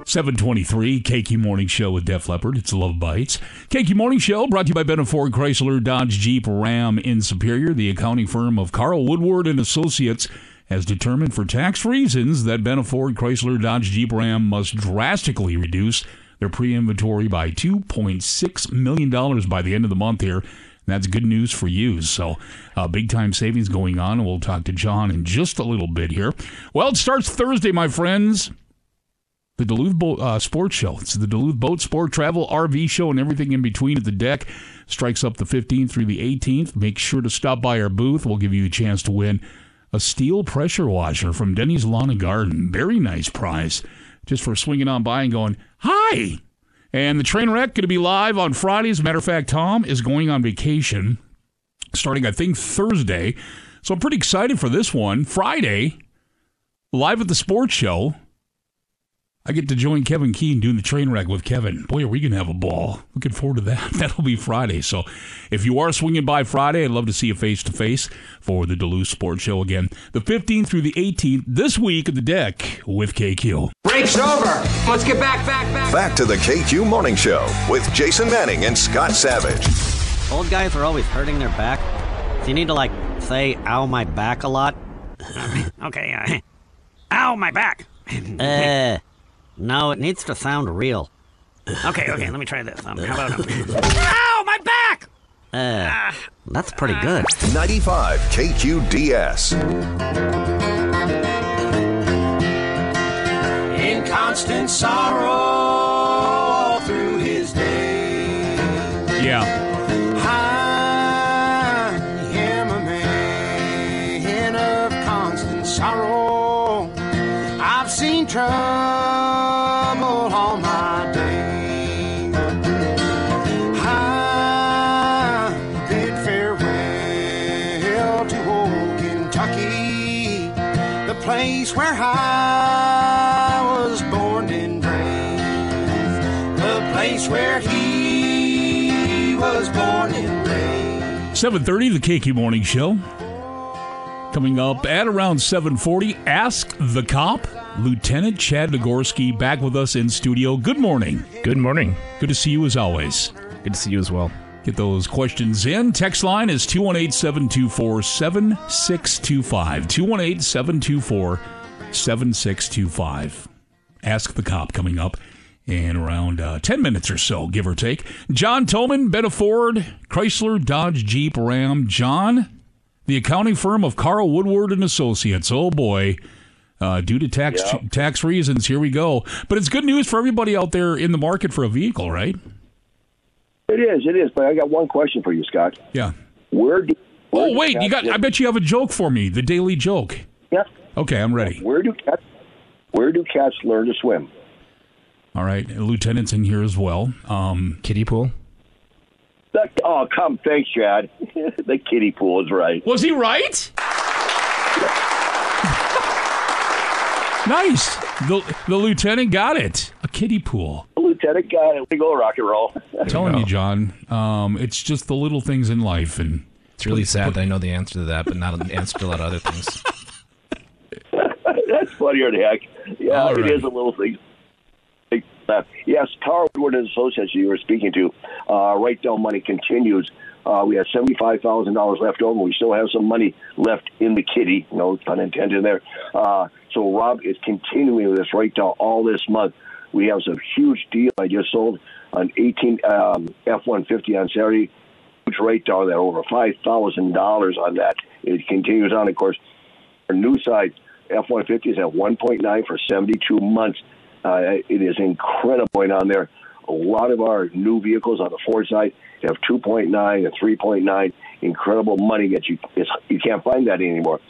723 KQ Morning Show with Def Leppard. It's Love Bites. KQ Morning Show brought to you by Benna Ford Chrysler Dodge Jeep Ram in Superior. The accounting firm of Carl Woodward and Associates has determined for tax reasons that Benna Ford Chrysler Dodge Jeep Ram must drastically reduce their pre-inventory by $2.6 million by the end of the month here. That's good news for you. So, uh, big time savings going on. We'll talk to John in just a little bit here. Well, it starts Thursday, my friends the Duluth Boat, uh, Sports Show. It's the Duluth Boat Sport Travel RV Show and everything in between at the deck. Strikes up the 15th through the 18th. Make sure to stop by our booth. We'll give you a chance to win a Stihl pressure washer from Denny's Lawn and Garden. Very nice prize just for swinging on by and going, hi. And the train wreck going to be live on Friday. As a matter of fact, Tom is going on vacation starting, I think, Thursday. So I'm pretty excited for this one. Friday, live at the sports show. I get to join Kevin Keene doing the train wreck with Kevin. Boy, are we going to have a ball. Looking forward to that. That'll be Friday. So if you are swinging by Friday, I'd love to see you face to face for the Duluth Sports Show again. The 15th through the 18th this week at the deck with KQ. Break's over. Let's get back, back, back. Back to the KQ Morning Show with Jason Manning and Scott Savage. Old guys are always hurting their back. So you need to, like, say, ow, my back a lot. okay, uh, ow, my back. uh, no, it needs to sound real. Okay, okay, let me try this. Um, how about um, Ow, my back! Uh, that's pretty good. 95 KQDS. In constant sorrow through his day. Yeah. I am a man of constant sorrow. I've seen trouble 7.30, the KQ Morning Show. Coming up at around 7.40, Ask the Cop. Lieutenant Chad Nagorski back with us in studio. Good morning. Good morning. Good to see you as always. Good to see you as well. Get those questions in. Text line is 218 724 7625. 218 724 7625. Ask the Cop coming up in around uh, 10 minutes or so, give or take. John Toman, Benna Ford, Chrysler, Dodge, Jeep, Ram. John, the accounting firm of Carl Woodward and Associates. Oh boy. Uh, due to tax tax reasons, here we go. But it's good news for everybody out there in the market for a vehicle, right? It is, it is. But I got one question for you, Scott. Yeah. Where do? where Oh do wait, you got. live? I bet you have a joke for me. The daily joke. Yep. Okay, I'm ready. Where do cats? Where do cats learn to swim? All right, lieutenant's in here as well. Um, Kiddie pool. That, oh, come, thanks, Chad. the kiddie pool is right. Was he right? nice. The the lieutenant got it. A kiddie pool. The Lieutenant got it. We go rock and roll. I'm telling you, John. Um, it's just the little things in life, and It's really sad that I know the answer to that, but not the answer to a lot of other things. That's funnier than heck. Yeah, All it right. is a little thing. Stuff. Yes, Carl Woodward and Associates you were speaking to. Uh, write down money continues. Uh, we have seventy-five thousand dollars left over. We still have some money left in the kitty. No pun intended there. Uh, so Rob is continuing with this right down all this month. We have some huge deal. I just sold an eighteen um, F one fifty on Saturday. Huge rate down there, over five thousand dollars on that. It continues on, of course. Our new side F one fifty is at one point nine for seventy two months. Uh, it is incredible on there. A lot of our new vehicles on the Ford side have 2.9 and 3.9. Incredible money that you you can't find that anymore.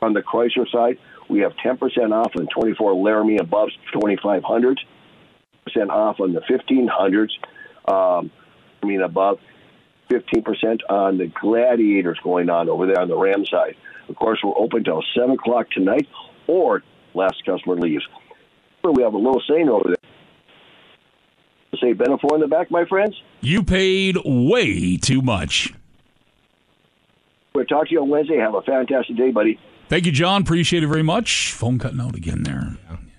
On the Chrysler side, we have 10% off on 24 Laramie above 2500s, percent off on the 1500s. Um, I mean above 15% on the Gladiators going on over there on the Ram side. Of course, we're open till 7 o'clock tonight or last customer leaves. We have a little saying over there. Say Benna Ford in the back, my friends. you paid way too much. We'll talk to you on Wednesday. Have a fantastic day, buddy. Thank you, John. Appreciate it very much. Phone cutting out again there.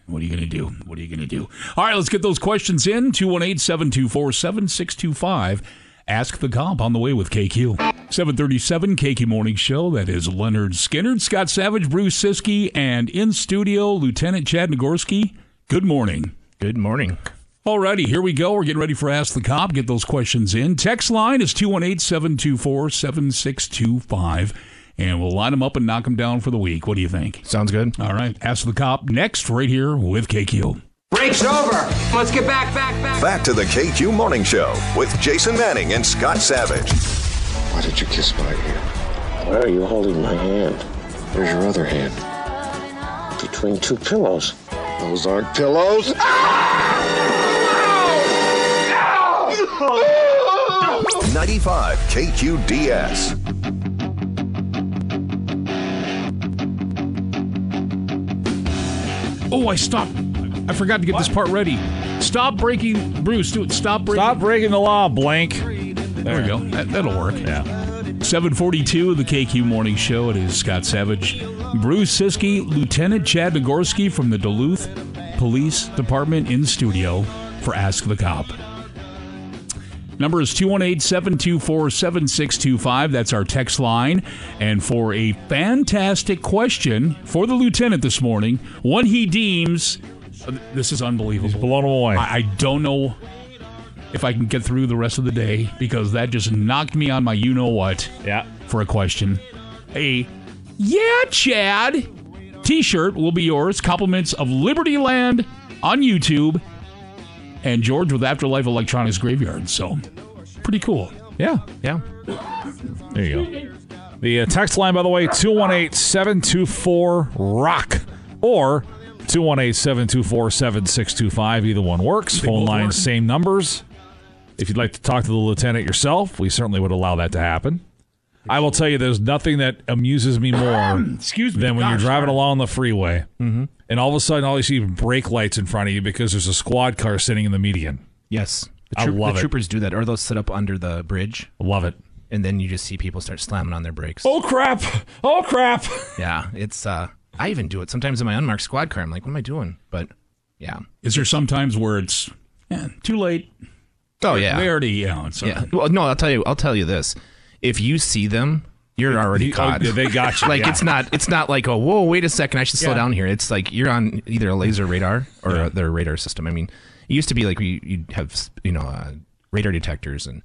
What are you going to do? What are you going to do? All right, let's get those questions in. 218 724 7625. Ask the Cop on the way with KQ. 737 KQ Morning Show. That is Lynyrd Skynyrd, Scott Savage, Bruce Siski, and in studio, Lieutenant Chad Nagorski. Good morning. Good morning. Alrighty, here we go. We're getting ready for Ask the Cop. Get those questions in. Text line is 218 724 7625. And we'll line them up and knock them down for the week. What do you think? Sounds good. All right. Ask the Cop next, right here with KQ. Break's over. Let's get back, back, back. Back to the KQ Morning Show with Jason Manning and Scott Savage. Why did you kiss my hand? Why are you holding my hand? Where's your other hand? Between two pillows. Those aren't pillows. 95 KQDS. Oh, I stopped. I forgot to get this part ready. Stop breaking, Bruce. Do it. Stop breaking. Stop breaking the law, blank. There we go. That, that'll work. Yeah. 742 of the KQ Morning Show. It is Scott Savage, Bruce Siski, Lieutenant Chad Nagorski from the Duluth Police Department in studio for Ask the Cop. Number is 218 724 7625. That's our text line. And for a fantastic question for the lieutenant this morning, one he deems this is unbelievable. He's blown away. I, I don't know if I can get through the rest of the day because that just knocked me on my you know what. Yeah. For a question. A yeah, Chad t shirt will be yours. Compliments of Liberty Land on YouTube and George with Afterlife Electronics Graveyard. So pretty cool. Yeah. Yeah. There you go. The uh, text line, by the way, 218 724 ROCK or 218 724 7625. Either one works. Phone lines, same numbers. If you'd like to talk to the lieutenant yourself, we certainly would allow that to happen. I will tell you, there's nothing that amuses me more Excuse me. than when you're driving sorry. along the freeway mm-hmm. and all of a sudden all you see is brake lights in front of you because there's a squad car sitting in the median. Yes. The, I love the it. troopers do that, or they'll sit up under the bridge. Love it. And then you just see people start slamming on their brakes. Oh crap! Oh crap! Yeah, it's. uh I even do it sometimes in my unmarked squad car. I'm like, what am I doing? But yeah. Is there sometimes where it's yeah, too late? Oh yeah. They already, yeah. Yeah. Well, no, I'll tell you. I'll tell you this. If you see them, you're already you- oh, caught. yeah, they got you, like yeah. it's not. It's not like, oh, whoa, wait a second, I should slow Yeah. down here. It's like you're on either a laser radar or their radar system. I mean, it used to be like we you'd have you know uh, radar detectors and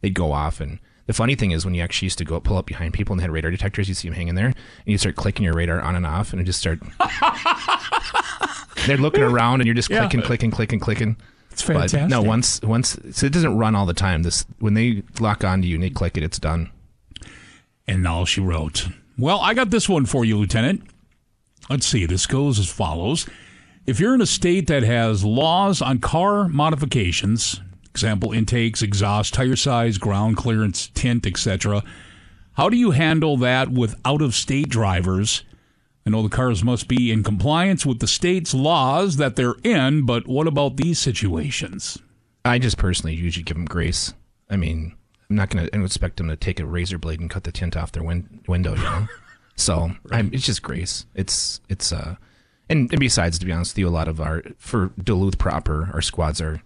they'd go off and. The funny thing is when you actually used to go pull up behind people and they had radar detectors, you see them hanging there, and you start clicking your radar on and off, and it just start. They're looking around, and you're just Yeah. clicking, clicking, clicking, clicking. It's But no, once once so it doesn't run all the time. This when they lock onto you and they click it, it's done. And now she wrote, Well, I got this one for you, Lieutenant. Let's see. This goes as follows. If you're in a state that has laws on car modifications, example intakes, exhaust, tire size, ground clearance, tint, etc., how do you handle that with out of state drivers? I know the cars must be in compliance with the state's laws that they're in, but what about these situations? I just personally usually give them grace. I mean, I'm not going to expect them to take a razor blade and cut the tint off their win- window, you know. so I'm, it's just grace. It's it's uh, and, and besides, to be honest with you, a lot of our for Duluth proper, our squads are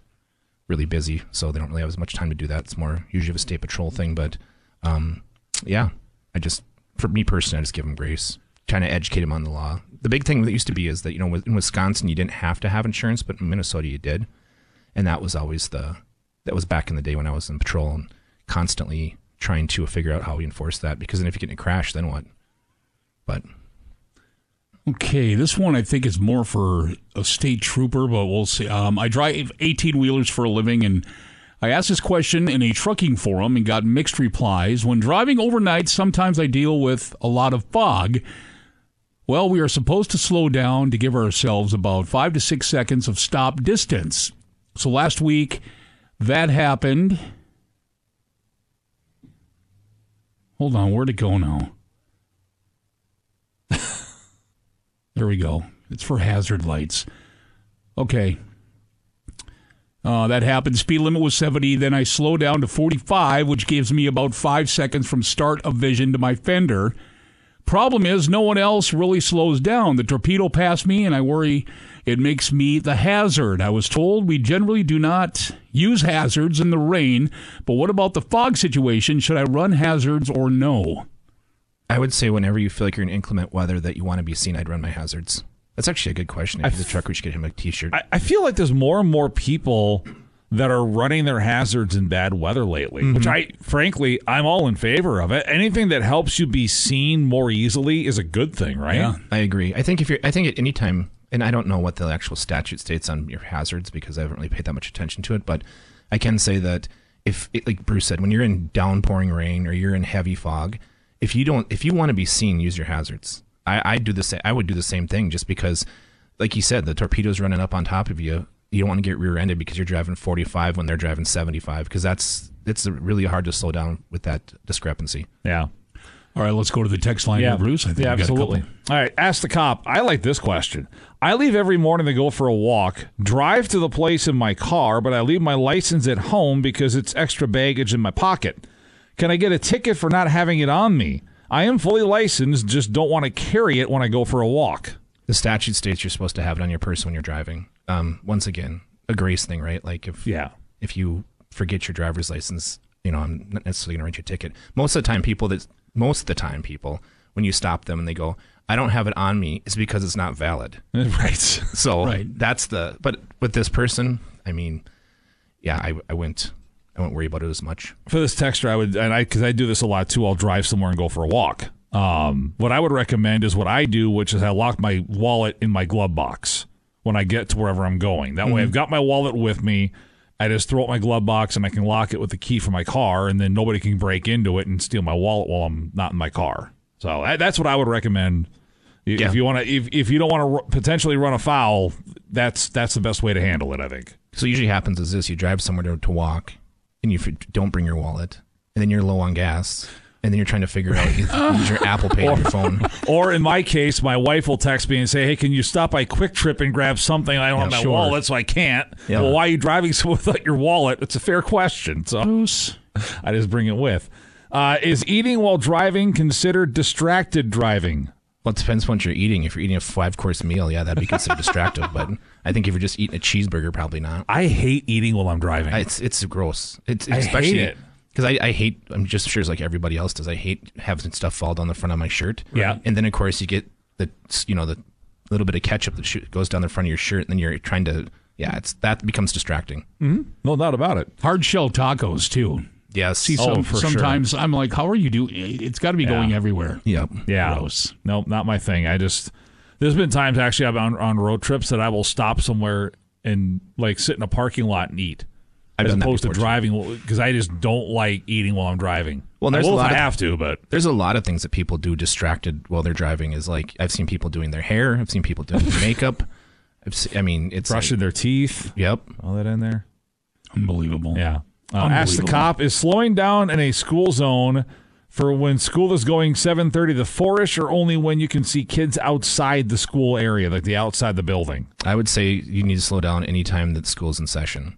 really busy, so they don't really have as much time to do that. It's more usually of a state patrol thing, but um, yeah, I just for me personally, I just give them grace, trying to educate them on the law. The big thing that used to be is that you know in Wisconsin you didn't have to have insurance, but in Minnesota you did, and that was always the that was back in the day when I was in patrol and constantly trying to figure out how we enforce that because then if you get in a crash, then what? But Okay, this one I think is more for a state trooper, but we'll see. Um, I drive 18 wheelers for a living, and I asked this question in a trucking forum and got mixed replies. When driving overnight, sometimes I deal with a lot of fog. Well, we are supposed to slow down to give ourselves about five to six seconds of stop distance. So last week, that happened. Hold on, where'd it go now? There we go. It's for hazard lights. Okay. Uh, that happened. Speed limit was 70. Then I slow down to 45, which gives me about five seconds from start of vision to my fender. Problem is, no one else really slows down. The torpedo passed me, and I worry it makes me the hazard. I was told we generally do not use hazards in the rain, but what about the fog situation? Should I run hazards or no? I would say whenever you feel like you're in inclement weather that you want to be seen, I'd run my hazards. That's actually a good question. If you're the trucker, we should get him a T-shirt. I, I feel like there's more and more people that are running their hazards in bad weather lately, which mm-hmm. I frankly I'm all in favor of it. Anything that helps you be seen more easily is a good thing, right? Yeah, I agree. I think if you're, I think at any time, and I don't know what the actual statute states on your hazards because I haven't really paid that much attention to it, but I can say that if, like Bruce said, when you're in downpouring rain or you're in heavy fog, if you don't, if you want to be seen, use your hazards. I, I do the same. I would do the same thing just because, like you said, the torpedo's running up on top of you. You don't want to get rear-ended because you're driving 45 when they're driving 75 because that's it's really hard to slow down with that discrepancy. Yeah. All right, let's go to the text line here, Bruce. I think yeah, we got a absolutely. All right, ask the cop. I like this question. I leave every morning to go for a walk, drive to the place in my car, but I leave my license at home because it's extra baggage in my pocket. Can I get a ticket for not having it on me? I am fully licensed, just don't want to carry it when I go for a walk. The statute states you're supposed to have it on your person when you're driving. Um, once again, a grace thing, right? Like if yeah, if you forget your driver's license, you know, I'm not necessarily going to write you a ticket. Most of the time, people that most of the time, people when you stop them and they go, "I don't have it on me," is because it's not valid. right. So Right. that's the. But with this person, I mean, yeah, I, I wouldn't I wouldn't worry about it as much. For this texture, I would, and I because I do this a lot too. I'll drive somewhere and go for a walk. Um, what I would recommend is what I do, which is I lock my wallet in my glove box when I get to wherever I'm going. That way, Mhm. I've got my wallet with me. I just throw it in my glove box and I can lock it with the key for my car, and then nobody can break into it and steal my wallet while I'm not in my car. So that- that's what I would recommend. If Yeah. you want to, if, if you don't want to r- potentially run a foul, that's that's the best way to handle it. I think. So usually happens is this: you drive somewhere to, to walk, and you f- don't bring your wallet, and then you're low on gas, and then you're trying to figure out you use your Apple Pay on your phone. Or in my case, my wife will text me and say, "Hey, can you stop by Quick Trip and grab something? I don't Yeah, have my sure. wallet, so I can't." Yeah. Well, why are you driving so without your wallet? It's a fair question. So I just bring it with. Uh, is eating while driving considered distracted driving? Well, it depends what you're eating. If you're eating a five course meal, yeah, that'd be considered distractive. But I think if you're just eating a cheeseburger, probably not. I hate eating while I'm driving. It's it's gross. It's I hate especially it. Because I, I hate. I'm just sure it's like everybody else does. I hate having stuff fall down the front of my shirt. Yeah. and then of course you get the you know the little bit of ketchup that shoot, goes down the front of your shirt, and then you're trying to yeah, it's that becomes distracting. Mm-hmm. No doubt about it. Hard shell tacos too. Yes. See, Oh, some, for sure. sometimes I'm like, how are you doing? It's got to be going everywhere. Yep. Yeah. Gross. Nope, not my thing. I just there's been times actually I've on on road trips that I will stop somewhere and like sit in a parking lot and eat. I've as done opposed to before, too. driving because I just don't like eating while I'm driving. Well, there's I will a lot if I of, have to, but there's a lot of things that people do distracted while they're driving. Is like I've seen people doing their hair. I've seen people doing makeup. I've se- I mean, it's brushing like, their teeth. Yep. All that in there. Unbelievable. Yeah. Uh, ask the cop is slowing down in a school zone for when school is going 7:30 the 4ish or only when you can see kids outside the school area like the outside the building. I would say you need to slow down anytime that school's in session,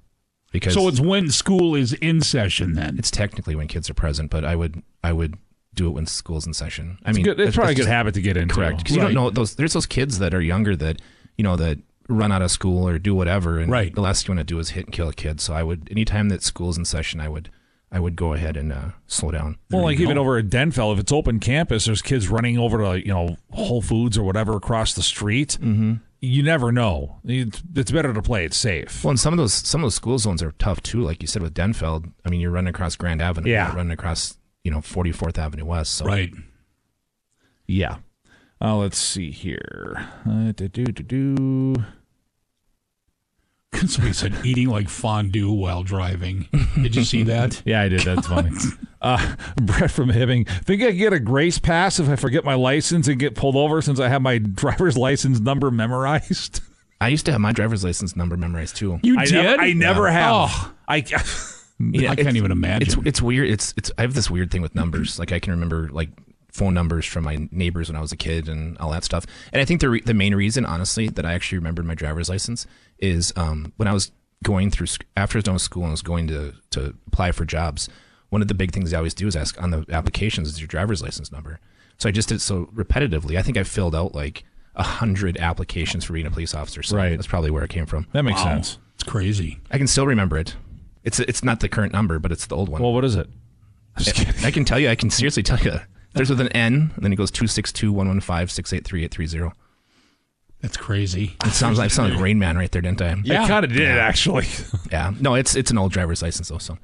because So it's when school is in session then. it's technically when kids are present. But I would I would do it when school's in session. I It's mean, good- it's probably a good habit to get into. Correct, because you don't know those. There's those kids that are younger that you know that run out of school or do whatever, and Right. the last you want to do is hit and kill a kid. So I would anytime that school's in session, I would I would go ahead and uh, slow down. Well, like you even go. over at Denfeld, if it's open campus, there's kids running over to you know Whole Foods or whatever across the street. Mm-hmm. You never know. It's, better to play it safe. Well, and some of those some of those school zones are tough too. Like you said with Denfeld, I mean, you're running across Grand Avenue, Yeah. you're running across you know 44th Avenue West. So Right. Yeah. Uh, let's see here. Uh, do, do, do, do. Somebody said eating like fondue while driving. Did you see that? Yeah, I did. That's funny. Uh, Brett from Hibbing. Think I can get a grace pass if I forget my license and get pulled over since I have my driver's license number memorized? I used to have my driver's license number memorized too. You I did? Never, I never Yeah. have. Oh. I. Yeah, I can't even imagine. It's it's weird. It's it's I have this weird thing with numbers. Like I can remember like phone numbers from my neighbors when I was a kid and all that stuff. And I think the re- the main reason, honestly, that I actually remembered my driver's license is um, when I was going through sc- after I was done with school and was going to to apply for jobs. One of the big things I always do is ask on the applications is your driver's license number. So I just did it so repetitively. I think I filled out like a hundred applications for being a police officer. So Right. that's probably where it came from. That makes Wow. sense. It's crazy. I can still remember it. It's it's not the current number, but it's the old one. Well, what is it? I can tell you. I can seriously tell you. There's with an N, and then it goes two six two one one five six eight three eight three zero. That's crazy. It sounds like sounds like Rain Man right there, didn't I? It kind of did, actually. Yeah. No, it's it's an old driver's license though. So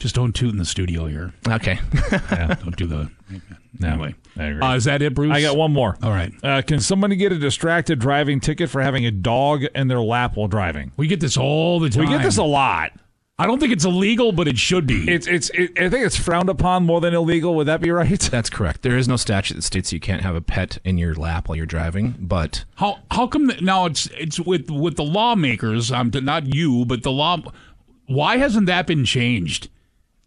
Just don't toot in the studio here. okay. yeah. Don't do the. No, Anyway. I agree. Uh, is that it, Bruce? I got one more. All right. Uh, can somebody get a distracted driving ticket for having a dog in their lap while driving? We get this all the time. We get this a lot. I don't think it's illegal, but it should be. It's it's. It, I think it's frowned upon more than illegal. Would that be right? That's correct. There is no statute that states you can't have a pet in your lap while you're driving, but How how come that now it's it's with with the lawmakers? Um, not you, but the law. Why hasn't that been changed?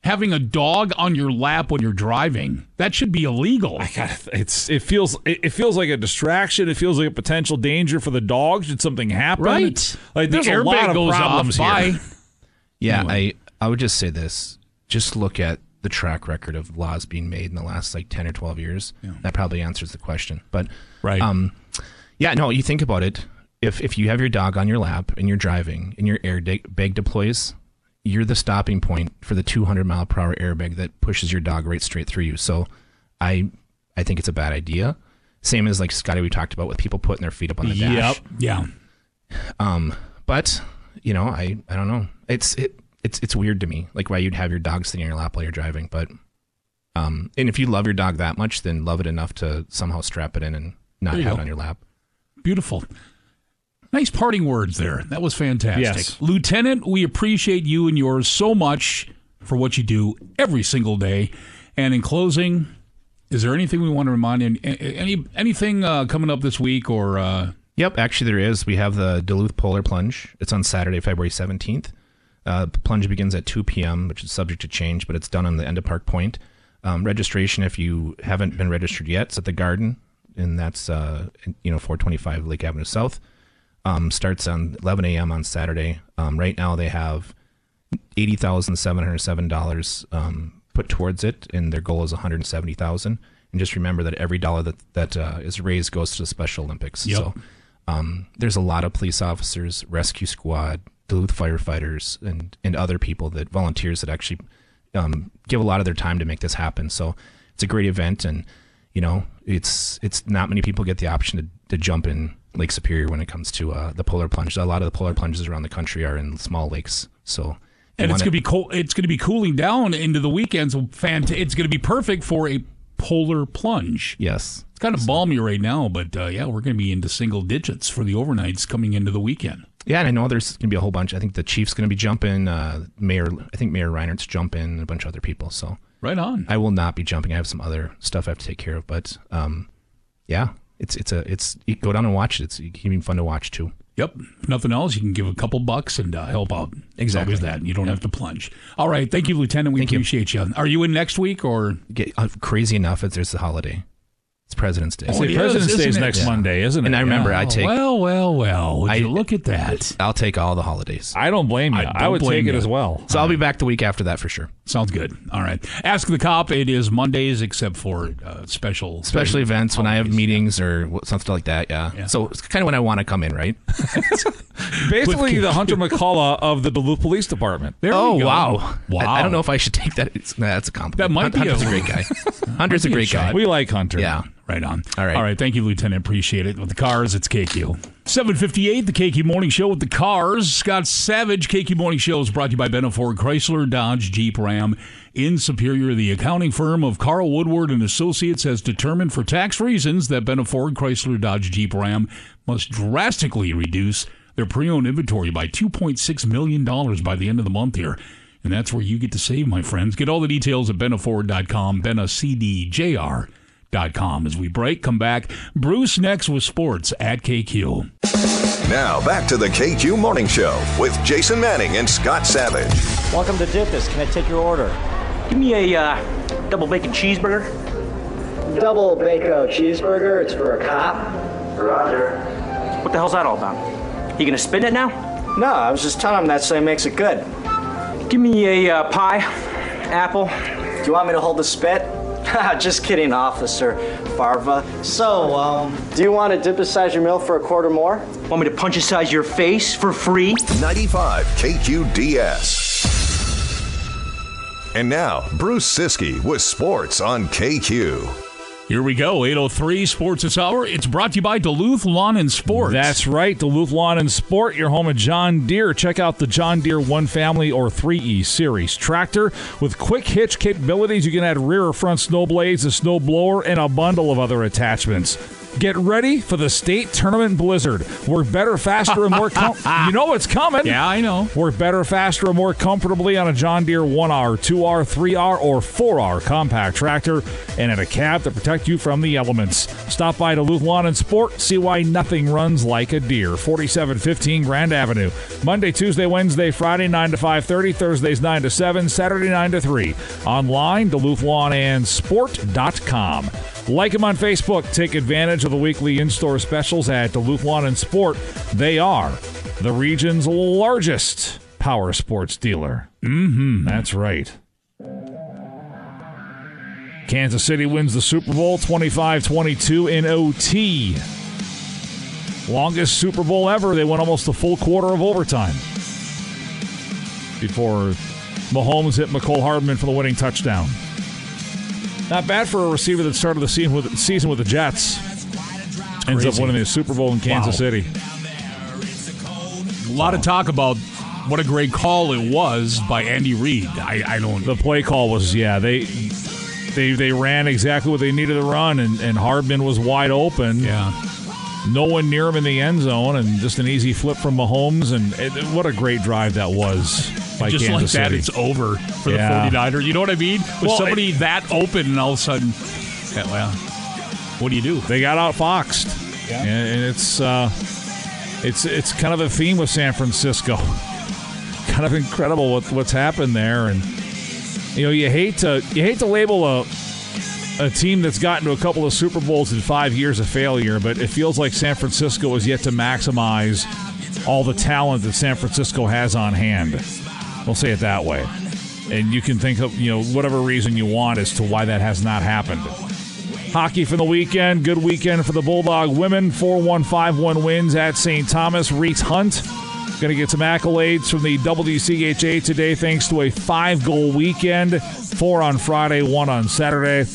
Having a dog on your lap when you're driving that should be illegal. It's it feels it, it feels like a distraction. It feels like a potential danger for the dog should something happen. Right. Like The there's a lot of goes off, problems bye. here. yeah, Anyway. I I would just say this. Just look at the track record of laws being made in the last like 10 or 12 years. That probably answers the question. But Right. um yeah, no, you think about it. If if you have your dog on your lap and you're driving and your airbag deploys, you're the stopping point for the 200 mile per hour airbag that pushes your dog right straight through you. So I I think it's a bad idea. Same as like Scotty we talked about with people putting their feet up on the dash. Yep. Yeah. Um, but you know, I I don't know. It's it it's it's weird to me, like why you'd have your dog sitting in your lap while you're driving. But um, and if you love your dog that much, then love it enough to somehow strap it in and not have go. it on your lap. Beautiful. Nice parting words there. That was fantastic. Yes. Lieutenant, we appreciate you and yours so much for what you do every single day. And in closing, is there anything we want to remind you? Any anything uh, coming up this week or uh, Yep, actually there is. We have the Duluth Polar Plunge. It's on Saturday, February 17th. Uh, the plunge begins at 2 p.m., which is subject to change, but it's done on the end of Park Point. Um, registration, if you haven't been registered yet, it's at the Garden, and that's uh, you know 425 Lake Avenue South. Um, starts on 11 a.m. on Saturday. Um, right now they have eighty thousand seven hundred seven dollars um, put towards it, and their goal is one hundred seventy thousand. And just remember that every dollar that that uh, is raised goes to the Special Olympics. Yep. So um, there's a lot of police officers, rescue squad, Duluth firefighters, and and other people that volunteers that actually um, give a lot of their time to make this happen. So it's a great event, and you know it's it's not many people get the option to, to jump in Lake Superior when it comes to uh, the polar plunge. A lot of the polar plunges around the country are in small lakes. So and it's going to be cold. It's going to be cooling down into the weekend. So fant- It's going to be perfect for a polar plunge. yes. It's kind of balmy right now, but uh, yeah, we're going to be into single digits for the overnights coming into the weekend. Yeah, and I know there's going to be a whole bunch. I think the Chief's going to be jumping. Uh, Mayor, I think Mayor Reinert's jumping, and a bunch of other people. So right on. I will not be jumping. I have some other stuff I have to take care of. But um, yeah, it's it's a it's you go down and watch it. It's even fun to watch too. Yep. If nothing else, you can give a couple bucks and uh, help out. Exactly. Always that. You don't have to plunge. All right. Thank you, Lieutenant. We Thank appreciate you. Are you in next week or? Get, uh, crazy enough, it's, there's the holiday. It's President's Day. Oh, it is, President's Day is next Yeah. Monday, isn't it? And I remember Yeah. I take Well, well, well. Would I- you look at that? I'll take all the holidays. I don't blame you. I I, would blame take it as well. So I'll be back the week after that for sure. Sounds good. All right. Ask the cop. It is Mondays except for uh, special Special events when I have holidays. meetings or something like that. Yeah. Yeah. So it's kind of when I want to come in, right? Basically, the Hunter McCullough of the Duluth Police Department. There oh we go. wow! Wow. I, I don't know if I should take that. It's, nah, that's a compliment. That might be Hunter's a- a, great guy. Hunter's a Might be a great guy. We like Hunter. Yeah. Right on. All right. All right. Thank you, Lieutenant. Appreciate it. With the cars, it's KQ. 758, the KQ Morning Show with the cars. Scott Savage, KQ Morning Show is brought to you by Benna Ford, Chrysler, Dodge, Jeep, Ram. In Superior, the accounting firm of Carl Woodward and Associates has determined for tax reasons that Benna Ford, Chrysler, Dodge, Jeep, Ram must drastically reduce their pre-owned inventory by $2.6 million by the end of the month here. And that's where you get to save, my friends. Get all the details at BennaFord.com, BennaCDJR.com. As we break, come back. Bruce next with sports at KQ. Now back to the KQ Morning Show with Jason Manning and Scott Savage. Welcome to Dippus. Can I take your order? Give me a uh, double bacon cheeseburger. Double bacon cheeseburger. It's for a cop. Roger. What the hell's that all about? You gonna spin it now? No, I was just telling him that so he makes it good. Give me a uh, pie, apple. Do you want me to hold the spit? just kidding, Officer Farva. So, um, do you want to dip aside your meal for a quarter more? Want me to punch aside your face for free? 95 KQDS. And now, Bruce Siski with sports on KQ. Here we go. 803 Sports this hour. It's brought to you by Duluth Lawn and Sports. That's right, Duluth Lawn and Sport, your home of John Deere. Check out the John Deere One Family or 3E Series tractor with quick hitch capabilities. You can add rear or front snow blades, a snow blower, and a bundle of other attachments. Get ready for the state tournament blizzard. Work better, faster, and more. Com- you know it's coming. Yeah, I know. Work better, faster, and more comfortably on a John Deere 1R, 2R, 3R, or 4R compact tractor and in a cab to protect you from the elements. Stop by Duluth Lawn and Sport. See why nothing runs like a Deere. 4715 Grand Avenue. Monday, Tuesday, Wednesday, Friday 9 to 5.30, Thursdays 9 to 7, Saturday 9 to 3. Online, DuluthLawnandSport.com. Like them on Facebook. Take advantage of the weekly in-store specials at Duluth Lawn and Sport. They are the region's largest power sports dealer. Mm-hmm. That's right. Kansas City wins the Super Bowl 25-22 in OT. Longest Super Bowl ever. They went almost a full quarter of overtime before Mahomes hit Mecole Hardman for the winning touchdown. Not bad for a receiver that started the season with, season with the Jets. Ends up winning the Super Bowl in Kansas Wow. City. A lot of talk about what a great call it was by Andy Reid. I, I don't. The play call was yeah they they they ran exactly what they needed to run and, and Hardman was wide open. Yeah. No one near him in the end zone and just an easy flip from Mahomes and it, what a great drive that was by just Kansas like that, City. it's over for Yeah. the 49er. You know what I mean? With Well, somebody that open and all of a sudden, yeah, well, what do you do? They got outfoxed. Yeah. And, and it's uh it's it's kind of a theme with San Francisco. kind of incredible what, what's happened there and you know you hate to you hate to label a a team that's gotten to a couple of Super Bowls in five years a failure, but it feels like San Francisco has yet to maximize all the talent that San Francisco has on hand. We'll say it that way. And you can think of, you know, whatever reason you want as to why that has not happened. Hockey for the weekend. Good weekend for the Bulldog women. 4 1 5 1 wins at St. Thomas. Reese Hunt going to get some accolades from the WCHA today thanks to a five goal weekend. Four on Friday, one on Saturday.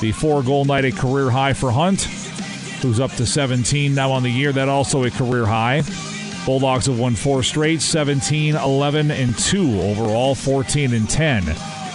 The four goal night, a career high for Hunt, who's up to 17 now on the year. That also a career high. Bulldogs have won four straight 17, 11, and 2 overall, 14 and 10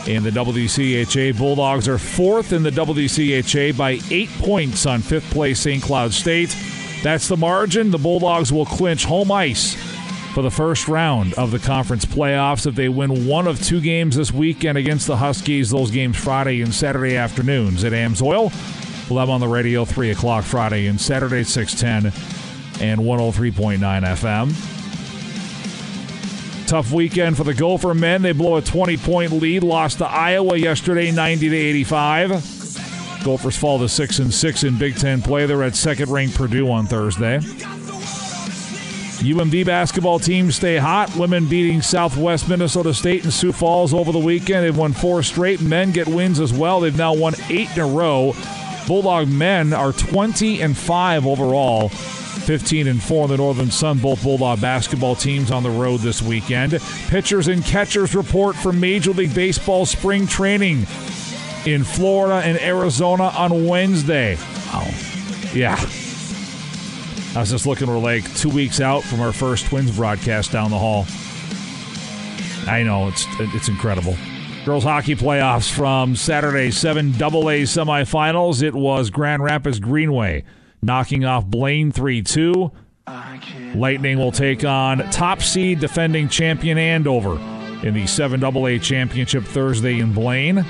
in the WCHA. Bulldogs are fourth in the WCHA by eight points on fifth place St. Cloud State. That's the margin. The Bulldogs will clinch home ice for the first round of the conference playoffs if they win one of two games this weekend against the Huskies. Those games Friday and Saturday afternoons at Amsoil. We'll have on the radio 3 o'clock Friday and Saturday 610 and 103.9 FM. Tough weekend for the Gopher men. They blow a 20 point lead, lost to Iowa yesterday 90 to 85. Gophers fall to 6 and 6 in Big 10 play. They're at second ranked Purdue on Thursday. UMD basketball teams stay hot. Women beating Southwest Minnesota State and Sioux Falls over the weekend. They've won four straight. Men get wins as well. They've now won eight in a row. Bulldog men are 20 and 5 overall. 15 and 4 in the Northern Sun, both Bulldog basketball teams on the road this weekend. Pitchers and catchers report for Major League Baseball spring training in Florida and Arizona on Wednesday. Wow. Yeah. I was just looking, we're like two weeks out from our first Twins broadcast down the hall. I know, it's it's incredible. Girls hockey playoffs from Saturday, 7 AA semifinals. It was Grand Rapids Greenway knocking off Blaine 3 2. Lightning will take on top seed defending champion Andover in the 7 AA championship Thursday in Blaine.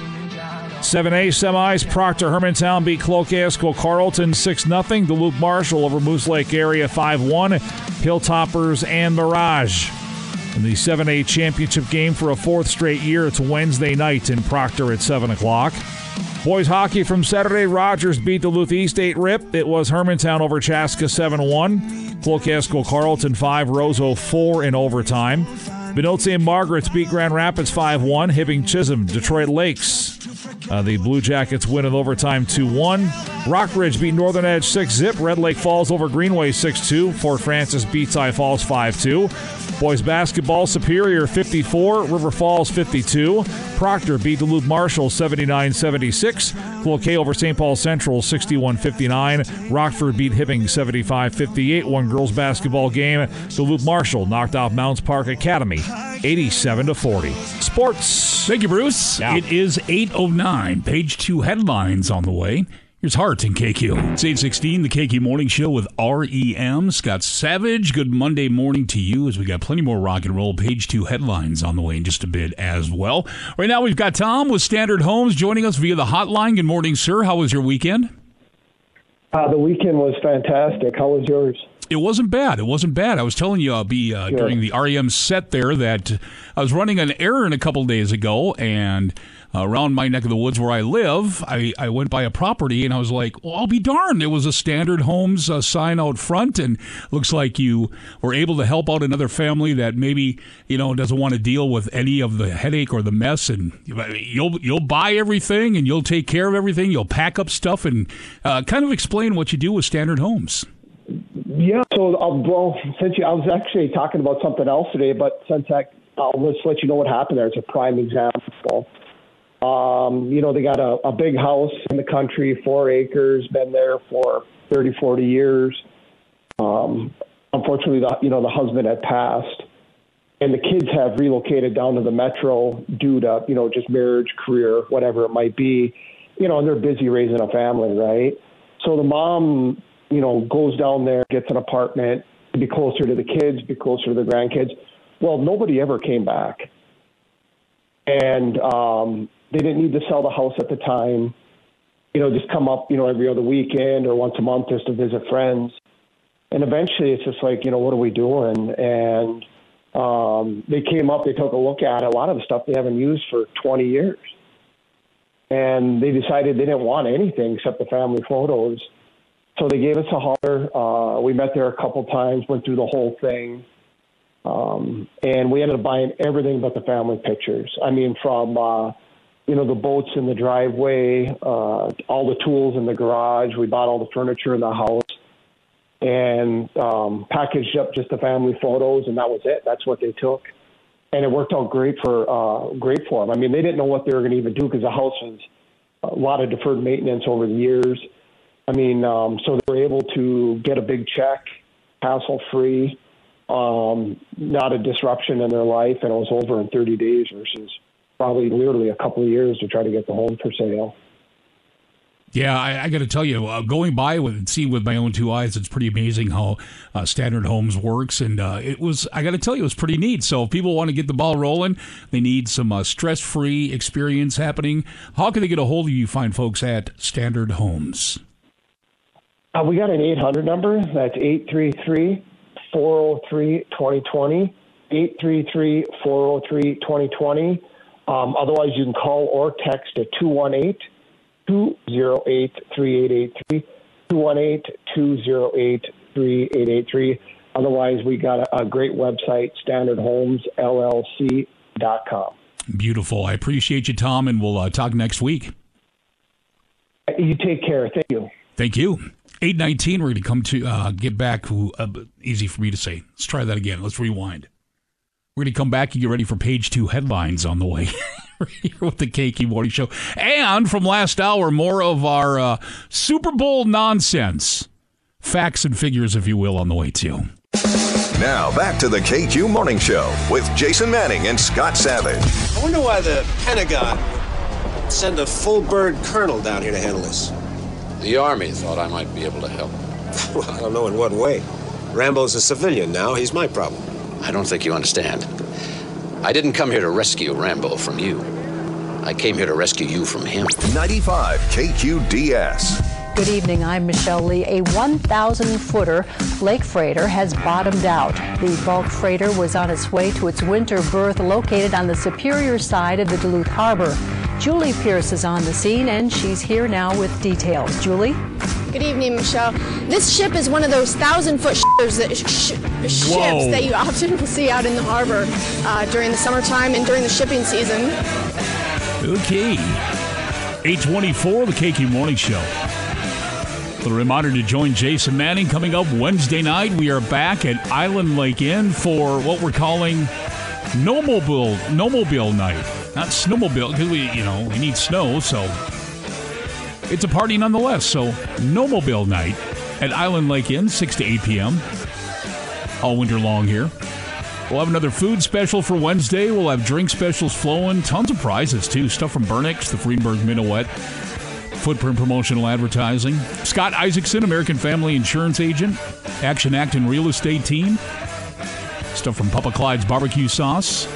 7A semis, Proctor Hermantown beat Cloquet-Esko Carlton 6 0. Duluth Marshall over Moose Lake area 5 1. Hilltoppers and Mirage. In the 7A championship game for a fourth straight year, it's Wednesday night in Proctor at 7 o'clock. Boys hockey from Saturday, Rogers beat Duluth East 8 rip. It was Hermantown over Chaska 7 1. Cloquet-Esko Carlton 5, Roseau 4 in overtime. Benilde and Margaret's beat Grand Rapids 5 1. Hibbing Chisholm, Detroit Lakes. Uh, the Blue Jackets win in overtime 2 1. Rockridge beat Northern Edge 6 zip. Red Lake Falls over Greenway 6 2. Fort Frances beats I Falls 5 2. Boys basketball, Superior 54, River Falls 52. Proctor beat Duluth Marshall 79 76. Cloquet over St. Paul Central 61 59. Rockford beat Hibbing 75 58. One girls basketball game. Duluth Marshall knocked off Mounds Park Academy 87 to 40. Sports. Thank you, Bruce. It is 8.09. Page two headlines on the way. Here's Heart in KQ. It's 816, the KQ Morning Show with REM. Scott Savage, good Monday morning to you as we got plenty more rock and roll. Page two headlines on the way in just a bit as well. Right now, we've got Tom with Standard Homes joining us via the hotline. Good morning, sir. How was your weekend? Uh, the weekend was fantastic. How was yours? It wasn't bad. It wasn't bad. I was telling you I'll be uh, during the REM set there that I was running an errand a couple days ago, and around my neck of the woods where I live, I, I went by a property and I was like, well, I'll be darned. There was a Standard Homes uh, sign out front, and looks like you were able to help out another family that maybe you know doesn't want to deal with any of the headache or the mess, and you'll you'll buy everything and you'll take care of everything. You'll pack up stuff and uh, kind of explain what you do with Standard Homes. Yeah, so uh, well, since you, I was actually talking about something else today, but since I, I'll just let you know what happened there. It's a prime example. Um, you know, they got a, a big house in the country, four acres, been there for 30, 40 years. Um, unfortunately, the, you know, the husband had passed, and the kids have relocated down to the metro due to, you know, just marriage, career, whatever it might be. You know, and they're busy raising a family, right? So the mom, you know, goes down there, gets an apartment to be closer to the kids, be closer to the grandkids. Well, nobody ever came back. And um, they didn't need to sell the house at the time. You know, just come up, you know, every other weekend or once a month just to visit friends. And eventually it's just like, you know, what are we doing? And um, they came up, they took a look at a lot of the stuff they haven't used for 20 years. And they decided they didn't want anything except the family photos. So they gave us a holler. Uh, we met there a couple times, went through the whole thing. Um, and we ended up buying everything but the family pictures. I mean, from, uh, you know, the boats in the driveway, uh, all the tools in the garage. We bought all the furniture in the house and um, packaged up just the family photos, and that was it. That's what they took. And it worked out great for uh, great for them. I mean, they didn't know what they were going to even do because the house was a lot of deferred maintenance over the years. I mean, um, so they were able to get a big check, hassle free, um, not a disruption in their life, and it was over in 30 days versus probably literally a couple of years to try to get the home for sale. Yeah, I, I got to tell you, uh, going by with and seeing with my own two eyes, it's pretty amazing how uh, Standard Homes works, and uh, it was. I got to tell you, it was pretty neat. So if people want to get the ball rolling, they need some uh, stress-free experience happening. How can they get a hold of you? Find folks at Standard Homes. Uh, we got an 800 number. That's 833 403 2020. 833 403 2020. Um, otherwise, you can call or text at 218 208 3883. 218 208 3883. Otherwise, we got a, a great website, standardhomesllc.com. Beautiful. I appreciate you, Tom, and we'll uh, talk next week. You take care. Thank you. Thank you. 819, we're going to come to uh, get back uh, easy for me to say. Let's try that again. Let's rewind. We're going to come back and get ready for page two headlines on the way here with the KQ Morning Show. And from last hour, more of our uh, Super Bowl nonsense. Facts and figures, if you will, on the way too. Now back to the KQ Morning Show with Jason Manning and Scott Savage. I wonder why the Pentagon sent a full bird colonel down here to handle this. The Army thought I might be able to help. Well, I don't know in what way. Rambo's a civilian now. He's my problem. I don't think you understand. I didn't come here to rescue Rambo from you. I came here to rescue you from him. 95 KQDS. Good evening. I'm Michelle Lee. A 1,000 footer lake freighter has bottomed out. The bulk freighter was on its way to its winter berth located on the superior side of the Duluth Harbor. Julie Pierce is on the scene and she's here now with details. Julie? Good evening, Michelle. This ship is one of those thousand foot ships that, sh- sh- ships Whoa. that you often see out in the harbor uh, during the summertime and during the shipping season. Okay. 824, the KQ Morning Show. A reminder to join Jason Manning coming up Wednesday night. We are back at Island Lake Inn for what we're calling Snowmobile Snowmobile Night. Not snowmobile because we, you know, we need snow, so it's a party nonetheless. So Snowmobile Night at Island Lake Inn, 6 to 8 p.m. all winter long here. We'll have another food special for Wednesday. We'll have drink specials flowing. Tons of prizes, too. Stuff from Burnix, the Freenberg Minuet, Footprint Promotional Advertising. Scott Isaacson, American Family Insurance Agent, Action Act and Real Estate Team. Stuff from Papa Clyde's Barbecue Sauce.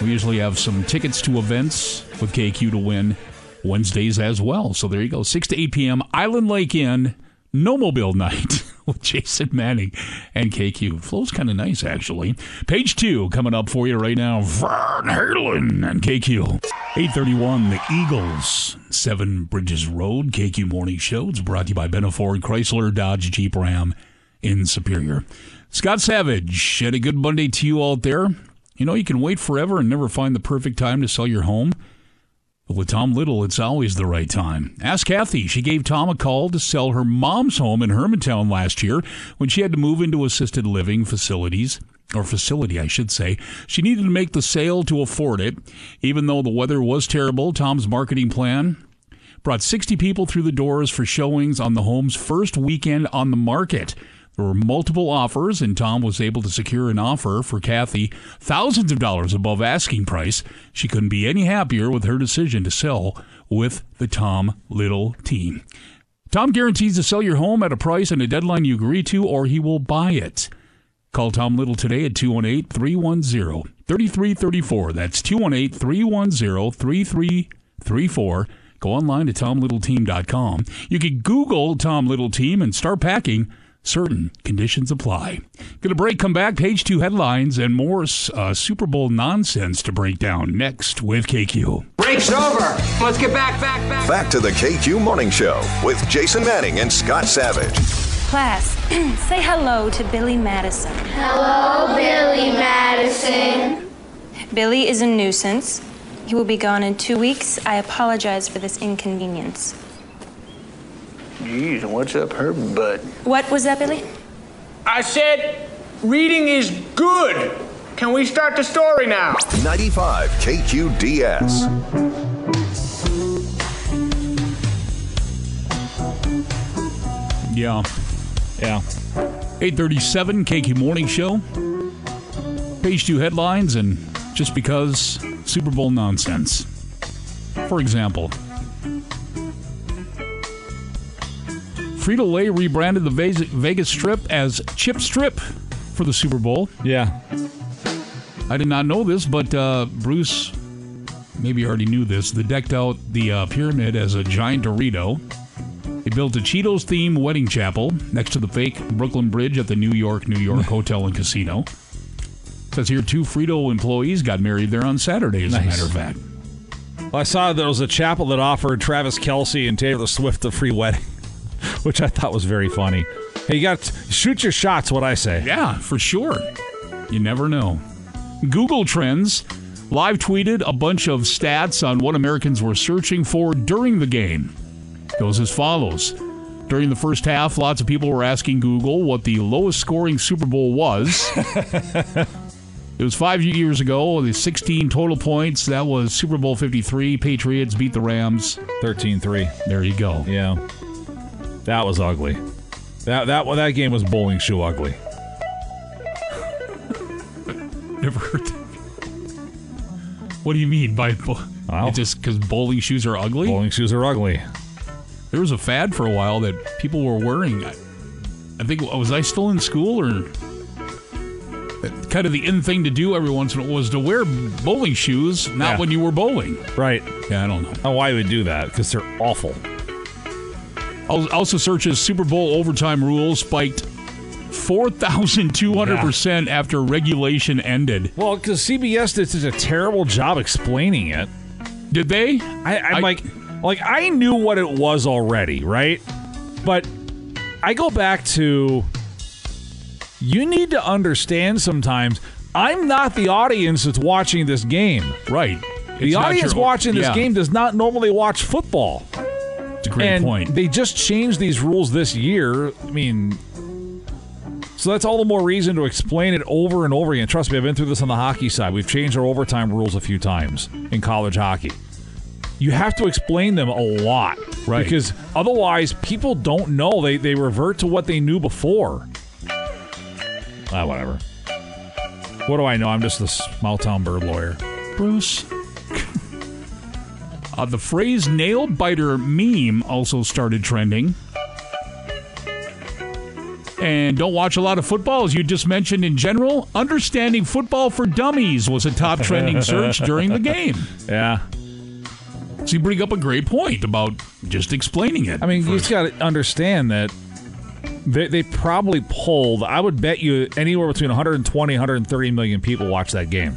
We usually have some tickets to events with KQ to win Wednesdays as well. So there you go. 6 to 8 p.m. Island Lake Inn, No Mobile Night with Jason Manning and KQ. Flow's kind of nice, actually. Page two coming up for you right now. Van Halen and KQ. 831, the Eagles, Seven Bridges Road, KQ Morning Show. It's brought to you by Benna Ford, Chrysler, Dodge, Jeep, Ram in Superior. Scott Savage, had a good Monday to you out there. You know, you can wait forever and never find the perfect time to sell your home. But with Tom Little, it's always the right time. Ask Kathy. She gave Tom a call to sell her mom's home in Hermantown last year when she had to move into assisted living facilities, or facility, I should say. She needed to make the sale to afford it. Even though the weather was terrible, Tom's marketing plan brought 60 people through the doors for showings on the home's first weekend on the market. There were multiple offers, and Tom was able to secure an offer for Kathy thousands of dollars above asking price. She couldn't be any happier with her decision to sell with the Tom Little team. Tom guarantees to sell your home at a price and a deadline you agree to, or he will buy it. Call Tom Little today at 218 310 3334. That's 218 310 3334. Go online to tomlittleteam.com. You can Google Tom Little Team and start packing. Certain conditions apply. Gonna break, come back, page two headlines, and more uh, Super Bowl nonsense to break down next with KQ. Break's over. Let's get back, back, back. Back to the KQ Morning Show with Jason Manning and Scott Savage. Class, say hello to Billy Madison. Hello, Billy Madison. Billy is a nuisance. He will be gone in two weeks. I apologize for this inconvenience. Geez, what's up her butt? What was that, Billy? I said reading is good. Can we start the story now? 95 KQDS. Yeah. Yeah. 837 KQ Morning Show. Page two headlines and just because Super Bowl nonsense. For example, Frito Lay rebranded the Vegas, Strip as Chip Strip for the Super Bowl. Yeah. I did not know this, but uh, Bruce maybe already knew this. They decked out the uh, pyramid as a giant Dorito. They built a Cheetos themed wedding chapel next to the fake Brooklyn Bridge at the New York, New York Hotel and Casino. Says here two Frito employees got married there on Saturday, as a matter of fact. Well, I saw there was a chapel that offered Travis Kelce and Taylor Swift a free wedding, which I thought was very funny. Hey, you got to shoot your shots. What I say? Yeah, for sure. You never know. Google Trends live tweeted a bunch of stats on what Americans were searching for during the game. Goes as follows. During the first half, lots of people were asking Google what the lowest scoring Super Bowl was. it was five years ago, the 16 total points. That was Super Bowl 53. Patriots beat the Rams 13 3. There you go. Yeah. That was ugly. That that well, that game was bowling shoe ugly. Never heard that. What do you mean by bo- It's just because bowling shoes are ugly? Bowling shoes are ugly. There was a fad for a while that people were wearing. I, I think was I still in school or kind of the in thing to do every once in a while was to wear bowling shoes, not Yeah. when you were bowling. Right. Yeah, I don't know. Oh, why would do that? Because they're awful. Al- Also, searches Super Bowl overtime rules spiked four thousand two hundred percent after regulation ended. Well, because CBS did such a terrible job explaining it. Did they? I, I'm like, like I knew what it was already, right? But I go back to you need to understand sometimes. I'm not the audience that's watching this game. Right. The It's audience your- watching this yeah. game does not normally watch football. It's a great and point. They just changed these rules this year. I mean, so that's all the more reason to explain it over and over again. Trust me, I've been through this on the hockey side. We've changed our overtime rules a few times in college hockey. You have to explain them a lot, Right. Because otherwise, people don't know. They they revert to what they knew before. Ah, whatever. What do I know? I'm just a small town bird lawyer. Bruce. Uh, the phrase nail biter meme also started trending. And don't watch a lot of football, as you just mentioned in general. Understanding football for dummies was a top trending search during the game. Yeah. So you bring up a great point about just explaining it. I mean, you just got to understand that they, they probably pulled, I would bet you anywhere between 120 130 million people watch that game.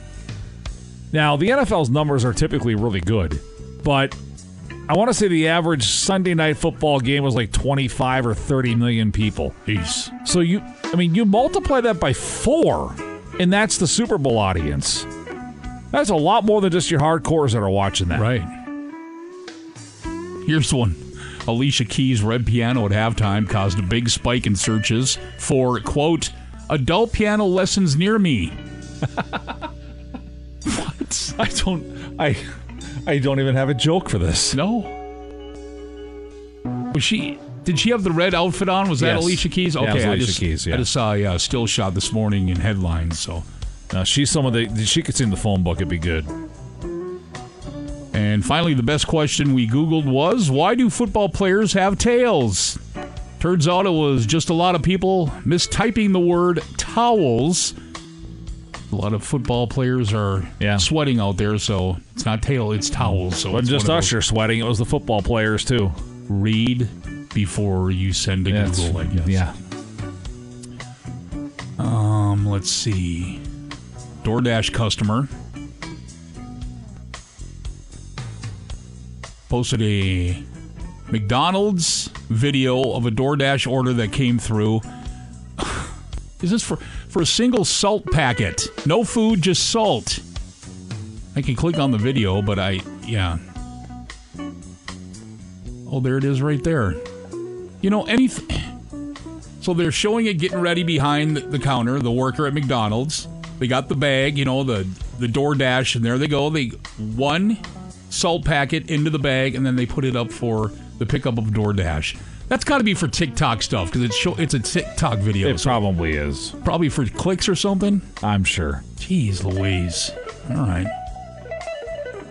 Now, the NFL's numbers are typically really good, but I want to say the average Sunday night football game was like 25 or 30 million people. Jeez. So you, I mean, you multiply that by four, and that's the Super Bowl audience. That's a lot more than just your hardcores that are watching that. Right. Here's one. Alicia Keys' Red Piano at halftime caused a big spike in searches for, quote, adult piano lessons near me. what? I don't. I. I don't even have a joke for this. No. Was she? Did she have the red outfit on? Was that Yes. Alicia Keys? Yeah, Okay, it was I Alicia just Keys, yeah. I just saw a uh, still shot this morning in headlines. So, No, she's someone that she could sing the phone book. It'd be good. and finally, the best question we Googled was, "Why do football players have tails?" Turns out it was just a lot of people mistyping the word towels. A lot of football players are sweating out there, so it's not tail, it's towels. So it's just us you're sweating. It was the football players too. Read before you send a Yeah, Google, I guess. yeah. Um, let's see. DoorDash customer posted a McDonald's video of a DoorDash order that came through. Is this for for a single salt packet? No food, just salt. I can click on the video, but I yeah. Oh, there it is right there. You know, anything so they're showing it getting ready behind the counter, the worker at McDonald's. They got the bag, you know, the the DoorDash, and there they go. They one salt packet into the bag, and then they put it up for the pickup of DoorDash. That's got to be for TikTok stuff because it's show, it's a TikTok video. It probably is. Probably for clicks or something. I'm sure. Jeez Louise. All right.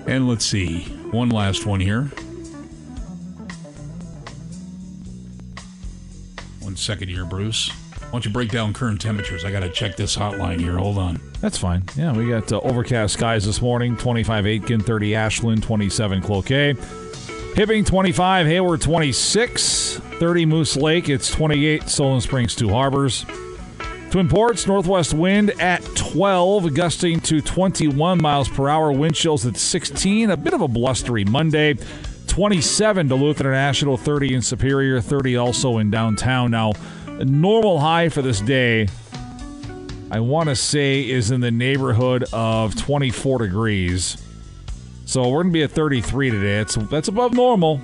And let's see. One last one here. One second here, Bruce. Why don't you break down current temperatures? I got to check this hotline here. Hold on. That's fine. Yeah, we got uh, overcast skies this morning 25 Aitkin, 30 Ashland, 27 Cloquet. Hibbing 25, Hayward 26, 30 Moose Lake, it's 28 Solon Springs, Two Harbors. Twin Ports, northwest wind at 12, gusting to 21 miles per hour. Wind chills at 16. A bit of a blustery Monday. 27 Duluth International, 30 in Superior, 30 also in downtown. Now, normal high for this day, I want to say, is in the neighborhood of 24 degrees. So we're going to be at 33 today. It's, that's above normal.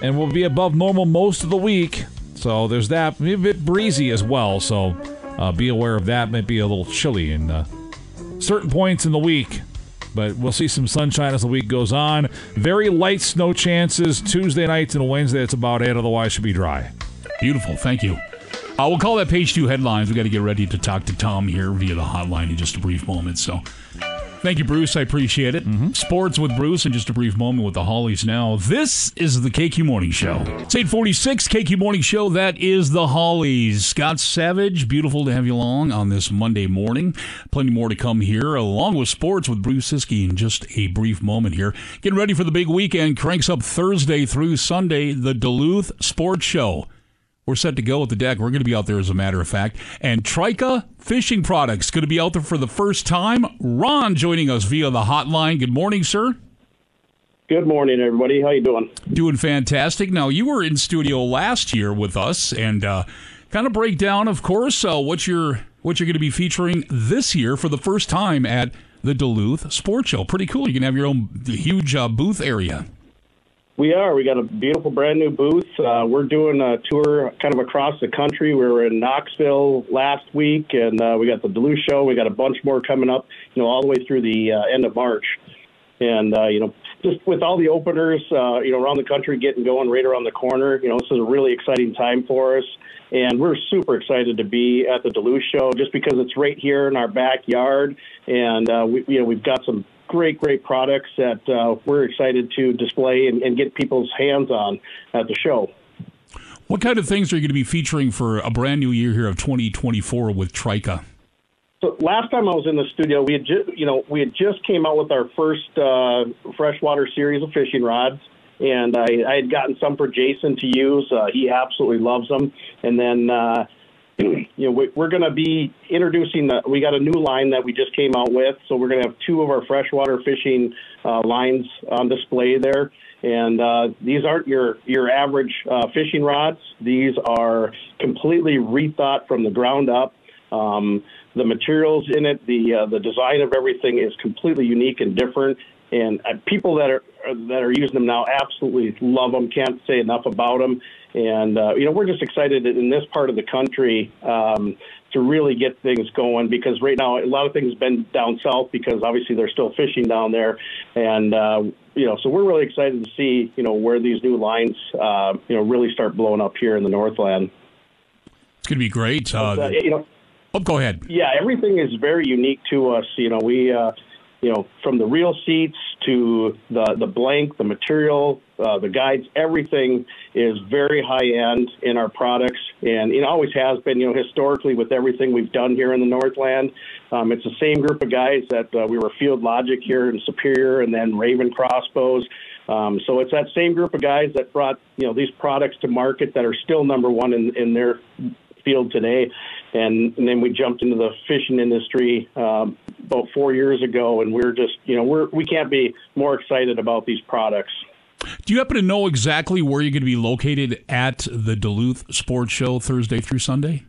And we'll be above normal most of the week. So there's that. Maybe a bit breezy as well. So uh, be aware of that. Might be a little chilly in uh, certain points in the week. But we'll see some sunshine as the week goes on. Very light snow chances Tuesday nights and Wednesday. That's about it. Otherwise, should be dry. Beautiful. Thank you. Uh, we'll call that page two headlines. we got to get ready to talk to Tom here via the hotline in just a brief moment. So thank you, Bruce. I appreciate it. Mm-hmm. Sports with Bruce in just a brief moment with the Hollies now. This is the KQ Morning Show. It's 846 KQ Morning Show. That is the Hollies. Scott Savage, beautiful to have you along on this Monday morning. Plenty more to come here, along with sports with Bruce Siski in just a brief moment here. Getting ready for the big weekend. Cranks up Thursday through Sunday, the Duluth Sports Show. We're set to go with the DECC. We're going to be out there, as a matter of fact. And Trika Fishing Products going to be out there for the first time. Ron joining us via the hotline. Good morning, sir. Good morning, everybody. How you doing? Doing fantastic. Now, you were in studio last year with us, and uh, kind of break down, of course, uh, what you're what you're going to be featuring this year for the first time at the Duluth Sports Show. Pretty cool. You can have your own huge uh, booth area. We are. We got a beautiful brand new booth. Uh, we're doing a tour kind of across the country. We were in Knoxville last week, and uh, we got the Duluth show. We got a bunch more coming up, you know, all the way through the uh, end of March. And uh, you know, just with all the openers, uh, you know, around the country getting going right around the corner. You know, this is a really exciting time for us, and we're super excited to be at the Duluth show just because it's right here in our backyard, and uh, we, you know, we've got some great, great products that uh, we're excited to display and, and get people's hands on at the show. What kind of things are you going to be featuring for a brand new year here of 2024 with Trika? So last time I was in the studio, we had ju- you know we had just came out with our first uh, freshwater series of fishing rods, and I, I had gotten some for Jason to use. Uh, he absolutely loves them. And then uh, you know we, we're going to be introducing the. We got a new line that we just came out with, so we're going to have two of our freshwater fishing uh, lines on display there. And uh, these aren't your your average uh, fishing rods. These are completely rethought from the ground up. Um, the materials in it, the uh, the design of everything is completely unique and different. And uh, people that are that are using them now absolutely love them. Can't say enough about them. And uh, you know, we're just excited in this part of the country um, to really get things going because right now a lot of things have been down south because obviously they're still fishing down there. And uh, you know, so we're really excited to see you know where these new lines uh, you know really start blowing up here in the Northland. It's going to be great. Uh, Uh, you know. Oh, go ahead. Yeah, everything is very unique to us. You know, we, uh, you know, from the reel seats to the the blank, the material, uh, the guides, everything is very high end in our products, and it always has been. You know, historically with everything we've done here in the Northland, um, it's the same group of guys that uh, we were Field Logic here in Superior, and then Raven Crossbows. Um, so it's that same group of guys that brought you know these products to market that are still number one in, in their field today. And, and then we jumped into the fishing industry um, about four years ago, and we're just, you know, we're we can't be more excited about these products. Do you happen to know exactly where you're going to be located at the Duluth Sports Show Thursday through Sunday?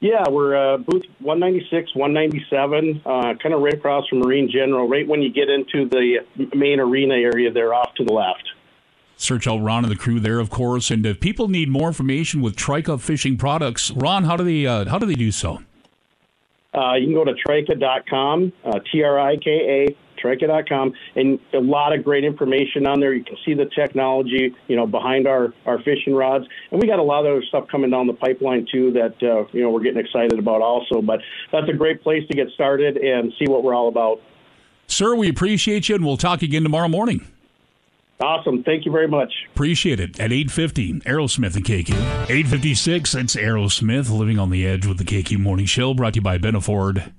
Yeah, we're uh, booth 196, 197, uh, kind of right across from Marine General, right when you get into the main arena area there off to the left. Search out Ron and the crew there, of course. And if people need more information with Trika Fishing Products, Ron, how do they uh, how do they do so? Uh, you can go to trika.com, uh, T R I K A, trika.com, and a lot of great information on there. You can see the technology, you know, behind our, our fishing rods. And we got a lot of other stuff coming down the pipeline, too, that, uh, you know, we're getting excited about also. But that's a great place to get started and see what we're all about. Sir, we appreciate you, and we'll talk again tomorrow morning. Awesome. Thank you very much. Appreciate it. At 8.50, Aerosmith and KQ. 8.56, it's Aerosmith, Living on the Edge with the KQ Morning Show, brought to you by Benna Ford,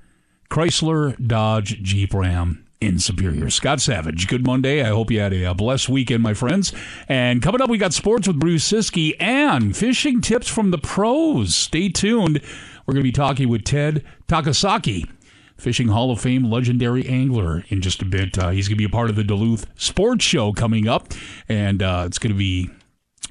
Chrysler, Dodge, Jeep, Ram in Superior. Scott Savage, good Monday. I hope you had a, a blessed weekend, my friends. And coming up, we got sports with Bruce Siski and fishing tips from the pros. Stay tuned. We're going to be talking with Ted Takasaki. Fishing Hall of Fame legendary angler in just a bit. Uh, he's going to be a part of the Duluth Sports Show coming up, and uh, it's going to be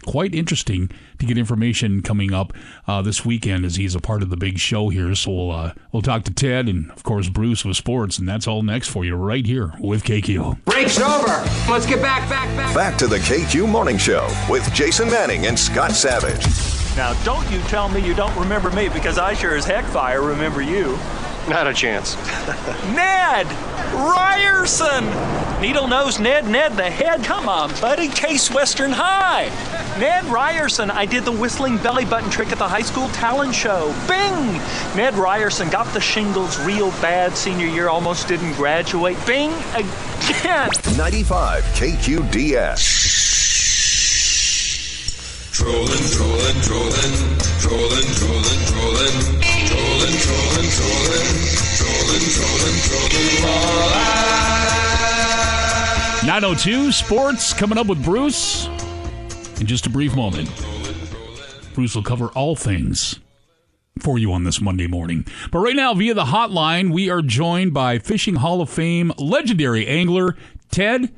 quite interesting to get information coming up uh, this weekend as he's a part of the big show here. So we'll uh, we'll talk to Ted and of course Bruce with sports, and that's all next for you right here with KQ. Break's over. Let's get back, back, back. Back to the KQ Morning Show with Jason Manning and Scott Savage. Now, don't you tell me you don't remember me because I sure as heck fire remember you. Not a chance. Ned Ryerson! Needle nose Ned, Ned the head. Come on, buddy. Case Western High. Ned Ryerson, I did the whistling belly button trick at the high school talent show. Bing! Ned Ryerson got the shingles real bad senior year, almost didn't graduate. Bing again! 95 KQDS. Trolling, trolling, trolling, trolling, trolling, trolling, trolling, trolling, trolling, trolling, trolling, trolling, trolling, 902 Sports coming up with Bruce in just a brief moment. Bruce will cover all things for you on this Monday morning. But right now, via the hotline, we are joined by Fishing Hall of Fame legendary angler Ted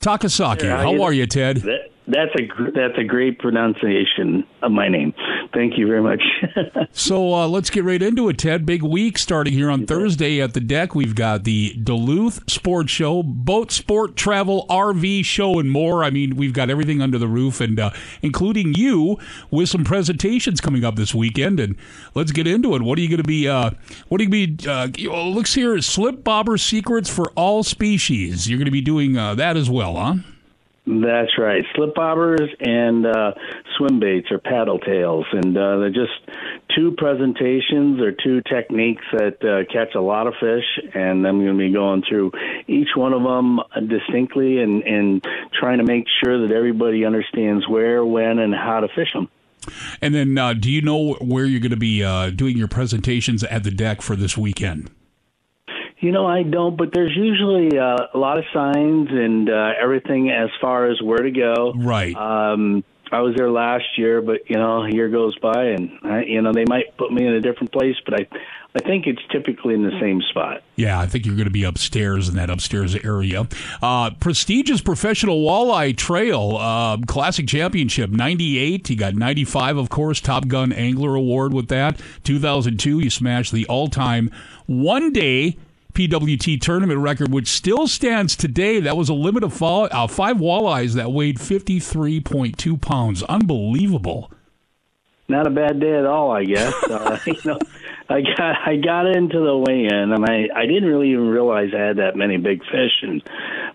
Takasaki. Yeah, How you- are you, Ted? That, that's a that's a great pronunciation of my name. Thank you very much. So uh, let's get right into it, Ted. Big week starting here on Thursday at the DECC. We've got the Duluth Sports Show, boat sport, travel, RV show, and more. I mean, we've got everything under the roof, and uh, including you with some presentations coming up this weekend. And let's get into it. What are you going to be? Uh, what are you going to be? Uh, looks here, slip bobber secrets for all species. You're going to be doing uh, that as well, huh? That's right. Slip bobbers and uh, swim baits or paddle tails, and uh, they're just two presentations or two techniques that uh, catch a lot of fish. And I'm going to be going through each one of them distinctly and, and trying to make sure that everybody understands where, when, and how to fish them. And then, uh, do you know where you're going to be uh, doing your presentations at the DECC for this weekend? You know, I don't, but there's usually uh, a lot of signs and uh, everything as far as where to go. Right. Um, I was there last year, but you know, a year goes by, and I, you know they might put me in a different place, but I, I think it's typically in the same spot. Yeah, I think you're going to be upstairs in that upstairs area. Uh, prestigious professional walleye trail, uh, classic championship, 98. You got 95, of course, Top Gun Angler Award with that. 2002, you smashed the all time one day PWT tournament record, which still stands today. That was a limit of fall, uh, five walleyes that weighed 53.2 pounds. Unbelievable. Not a bad day at all, I guess. uh, you know, I got I got into the weigh-in, and I I didn't really even realize I had that many big fish, and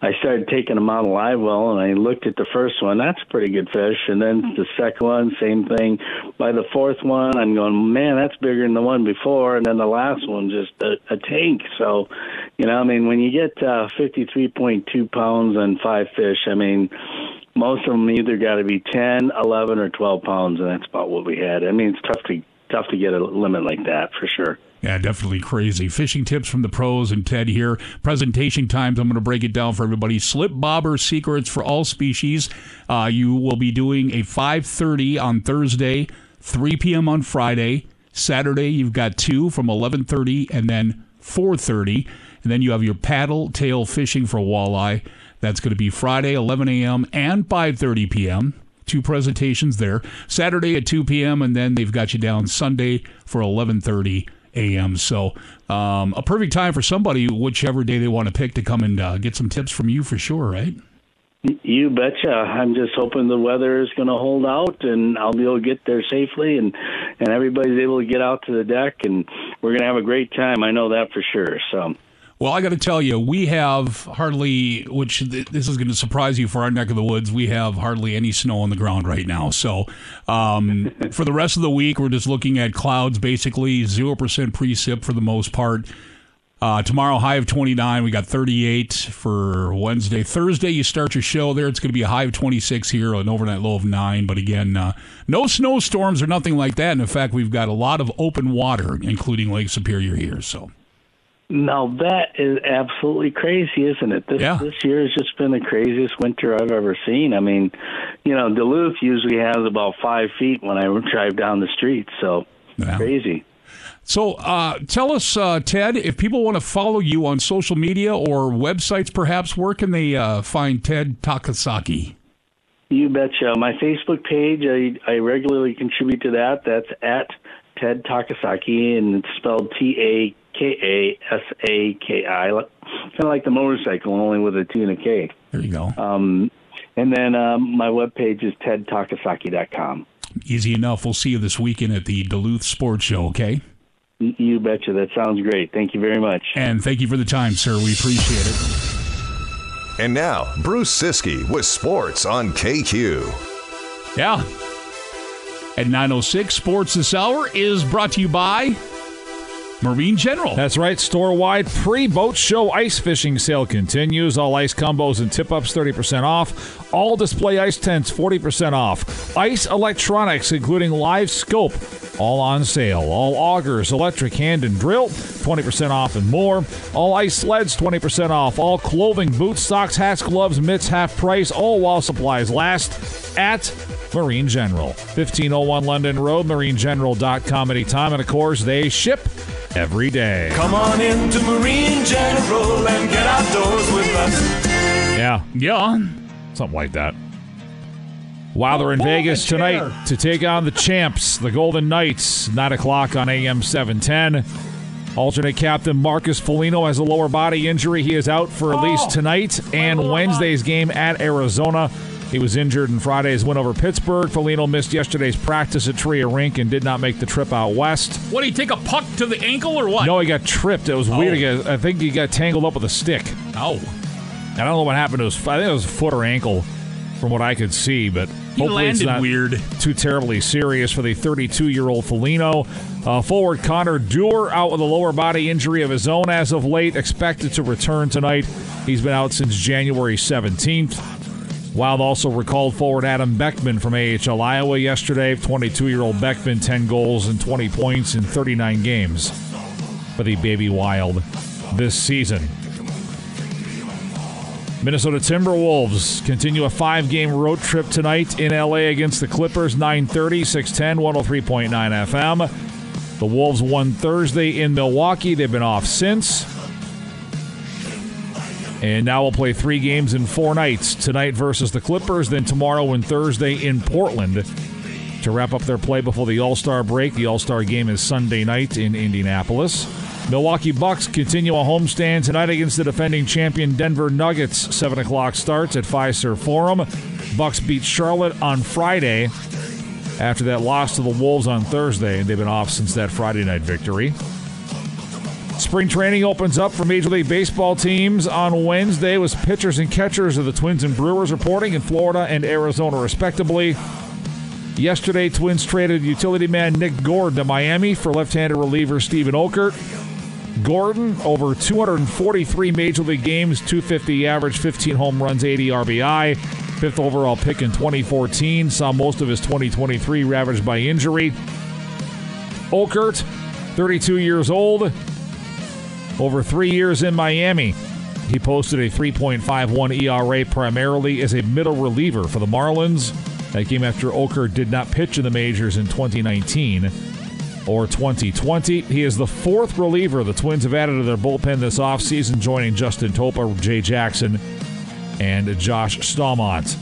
I started taking them out of live well, and I looked at the first one. That's a pretty good fish, and then the second one, same thing. By the fourth one, I'm going, man, that's bigger than the one before, and then the last one just a, a tank. So, you know, I mean, when you get uh, 53.2 pounds and five fish, I mean most of them either got to be 10, 11, or 12 pounds, and that's about what we had. I mean, it's tough to tough to get a limit like that for sure. Yeah, definitely crazy. Fishing tips from the pros and Ted here. Presentation times. I'm going to break it down for everybody. Slip bobber secrets for all species. Uh, you will be doing a 5:30 on Thursday, 3 p.m. on Friday. Saturday, you've got two from 11:30 and then 4:30, and then you have your paddle tail fishing for walleye. That's going to be Friday, 11 a.m. and 5:30 p.m. Two presentations there. Saturday at 2 p.m. and then they've got you down Sunday for 11:30 a.m. So um, a perfect time for somebody, whichever day they want to pick, to come and uh, get some tips from you for sure, right? You betcha. I'm just hoping the weather is going to hold out, and I'll be able to get there safely, and and everybody's able to get out to the DECC, and we're going to have a great time. I know that for sure. So. Well, I got to tell you, we have hardly, which th- this is going to surprise you for our neck of the woods, we have hardly any snow on the ground right now. So um, for the rest of the week, we're just looking at clouds, basically 0% precip for the most part. Uh, tomorrow, high of 29. We got 38 for Wednesday. Thursday, you start your show there. It's going to be a high of 26 here, an overnight low of 9. But again, uh, no snowstorms or nothing like that. And in fact, we've got a lot of open water, including Lake Superior here. So. Now that is absolutely crazy, isn't it? This Yeah. this year has just been the craziest winter I've ever seen. I mean, you know, Duluth usually has about five feet when I drive down the street, so crazy. So uh, tell us, uh, Ted, if people want to follow you on social media or websites, perhaps, where can they uh, find Ted Takasaki? You betcha. My Facebook page, I, I regularly contribute to that. That's at Ted Takasaki, and it's spelled T A K A S A K I, kind of like the motorcycle, only with a T and a K. There you go. Um, and then um, my webpage is tedtakasaki.com. Easy enough. We'll see you this weekend at the Duluth Sports Show, okay? You betcha. That sounds great. Thank you very much. And thank you for the time, sir. We appreciate it. And now, Bruce Siski with sports on KQ. Yeah. At 906, Sports This Hour is brought to you by Marine General. That's right. Store wide pre boat show ice fishing sale continues. All ice combos and tip ups 30% off. All display ice tents 40% off. Ice electronics, including live scope, all on sale. All augers, electric hand and drill 20% off and more. All ice sleds 20% off. All clothing, boots, socks, hats, gloves, mitts half price. All while supplies last at Marine General. 1501 London Road, marinegeneral.com anytime. And of course, they ship every day. Come on into Marine General and get outdoors with us. Yeah. Yeah. Something like that. While they're in Vegas tonight to take on the champs, the Golden Knights, 9 o'clock on AM 710. Alternate captain Marcus Foligno has a lower body injury. He is out for at least tonight and Wednesday's game at Arizona. He was injured in Friday's win over Pittsburgh. Foligno missed yesterday's practice at Tria Rink and did not make the trip out west. What, did he take a puck to the ankle or what? No, he got tripped. It was Oh. weird. Got- I think he got tangled up with a stick. Oh. I don't know what happened to his. I think it was a foot or ankle, from what I could see. But He hopefully it's not weird. Too terribly serious for the 32-year-old Foligno. Uh, forward Connor Dewar out with a lower body injury of his own as of late, expected to return tonight. He's been out since January 17th. Wild also recalled forward Adam Beckman from AHL Iowa yesterday. 22-year-old Beckman, 10 goals and 20 points in 39 games for the Baby Wild this season. Minnesota Timberwolves continue a five-game road trip tonight in LA against the Clippers, 9:30, 610, 103.9 FM. The Wolves won Thursday in Milwaukee. They've been off since. And now we'll play three games in four nights. Tonight versus the Clippers, then tomorrow and Thursday in Portland to wrap up their play before the All Star break. The All Star game is Sunday night in Indianapolis. Milwaukee Bucks continue a homestand tonight against the defending champion Denver Nuggets. 7 o'clock starts at Fiserv Forum. Bucks beat Charlotte on Friday after that loss to the Wolves on Thursday, and they've been off since that Friday night victory. Spring training opens up for Major League Baseball teams on Wednesday with pitchers and catchers of the Twins and Brewers reporting in Florida and Arizona, respectively. Yesterday, Twins traded utility man Nick Gordon to Miami for left-handed reliever Steven Okert. Gordon, over 243 Major League games, 250 average, 15 home runs, 80 RBI. Fifth overall pick in 2014. Saw most of his 2023 ravaged by injury. Okert, 32 years old, over three years in Miami. He posted a 3.51 ERA primarily as a middle reliever for the Marlins. That came after Okert did not pitch in the majors in 2019 or 2020. He is the fourth reliever the Twins have added to their bullpen this offseason, joining Justin Topa, Jay Jackson, and Josh Staumont.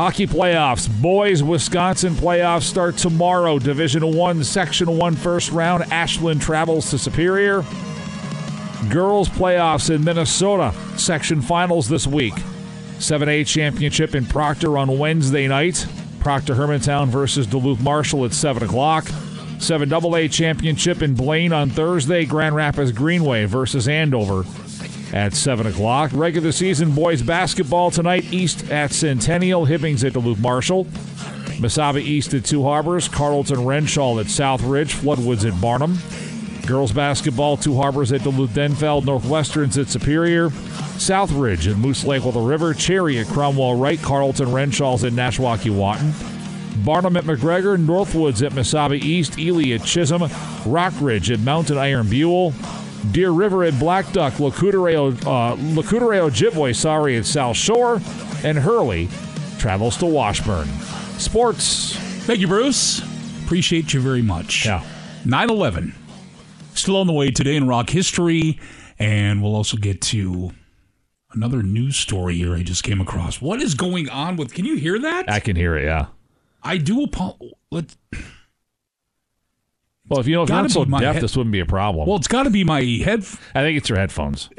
Hockey playoffs. Boys Wisconsin playoffs start tomorrow. Division 1, Section 1 first round. Ashland travels to Superior. Girls playoffs in Minnesota. Section finals this week. 7A championship in Proctor on Wednesday night. Proctor Hermantown versus Duluth Marshall at 7 o'clock. 7AA championship in Blaine on Thursday. Grand Rapids Greenway versus Andover at 7 o'clock. Regular season boys basketball tonight. East at Centennial. Hibbings at Duluth Marshall. Mesabi East at Two Harbors. Carlton Wrenshall at South Ridge, Floodwoods at Barnum. Girls basketball, Two Harbors at Duluth Denfeld, Northwestern's at Superior, Southridge at Moose Lake with the River, Cherry at Cromwell Wright, Carlton Wrenshall's at Nashwauk-Keewatin, Barnum at McGregor, Northwoods at Mesabi East, Ely at Chisholm, Rockridge at Mountain Iron Buhl, Deer River at Black Duck, Lac Courte Oreilles, uh, Ojibwe, sorry, at South Shore, and Hurley travels to Washburn. Sports. Thank you, Bruce. Appreciate you very much. Yeah. 9 11. Still on the way today in rock history. And we'll also get to another news story here I just came across. What is going on with. Can you hear that? I can hear it, yeah. I do apologize. Let, Well, if you know, if you're not so deaf, head- this wouldn't be a problem. well, it's got to be my head. I think it's your headphones.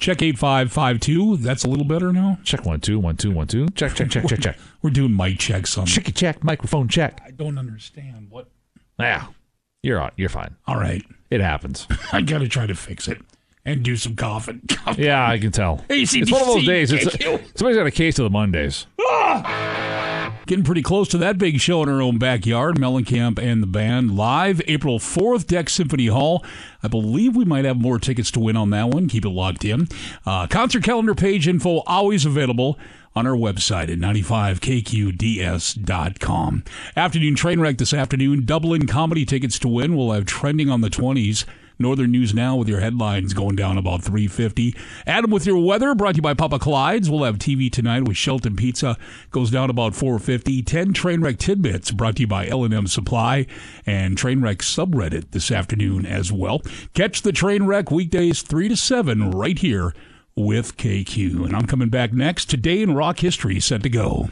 Check 8552. That's a little better now. Check one, two, one, two, one, two. Check, check, check, check, check. We're doing mic checks on. Checky check, microphone check. I don't understand what. Yeah, you're on. You're fine. All right. It happens. I got to try to fix it and do some coughing. Yeah, I can tell. ACDC, it's one of those days. It's you. somebody's got a case of the Mondays. Ah! Getting pretty close to that big show in our own backyard. Mellencamp and the band live April 4th, DECC Symphony Hall. I believe we might have more tickets to win on that one. Keep it locked in. Uh, concert calendar page info always available on our website at 95kqds.com. Afternoon train wreck this afternoon. Dublin comedy tickets to win. We'll have trending on the 20s. Northern News Now with your headlines going down about 350. Adam with your weather brought to you by Papa Clyde's. We'll have TV tonight with Shelton Pizza goes down about 450. 10 Trainwreck Tidbits brought to you by L&M Supply and Trainwreck subreddit this afternoon as well. Catch the Trainwreck weekdays 3 to 7 right here with KQ. And I'm coming back next. Today in rock history set to go.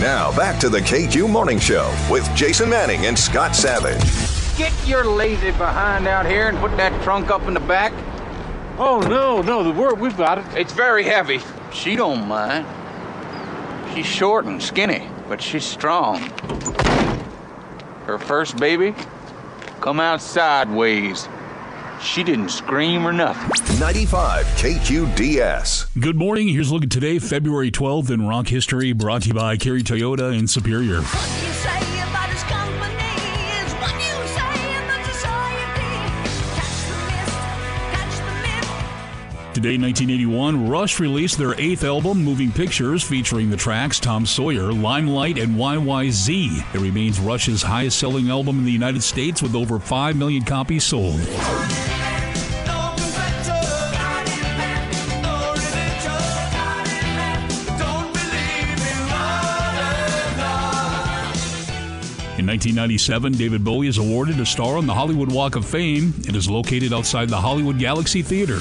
Now back to the KQ Morning Show with Jason Manning and Scott Savage. Get your lazy behind out here and put that trunk up in the back. Oh no, no, the word we've got it. It's very heavy. She don't mind. She's short and skinny, but she's strong. Her first baby come out sideways. She didn't scream or nothing. 95 KQDS. Good morning. Here's a look at today, February 12th in rock history, brought to you by Kerry Toyota in Superior. Today, 1981, Rush released their eighth album, Moving Pictures, featuring the tracks Tom Sawyer, Limelight, and YYZ. It remains Rush's highest selling album in the United States with over 5 million copies sold. 1997, David Bowie is awarded a star on the Hollywood Walk of Fame. It is located outside the Hollywood Galaxy Theater.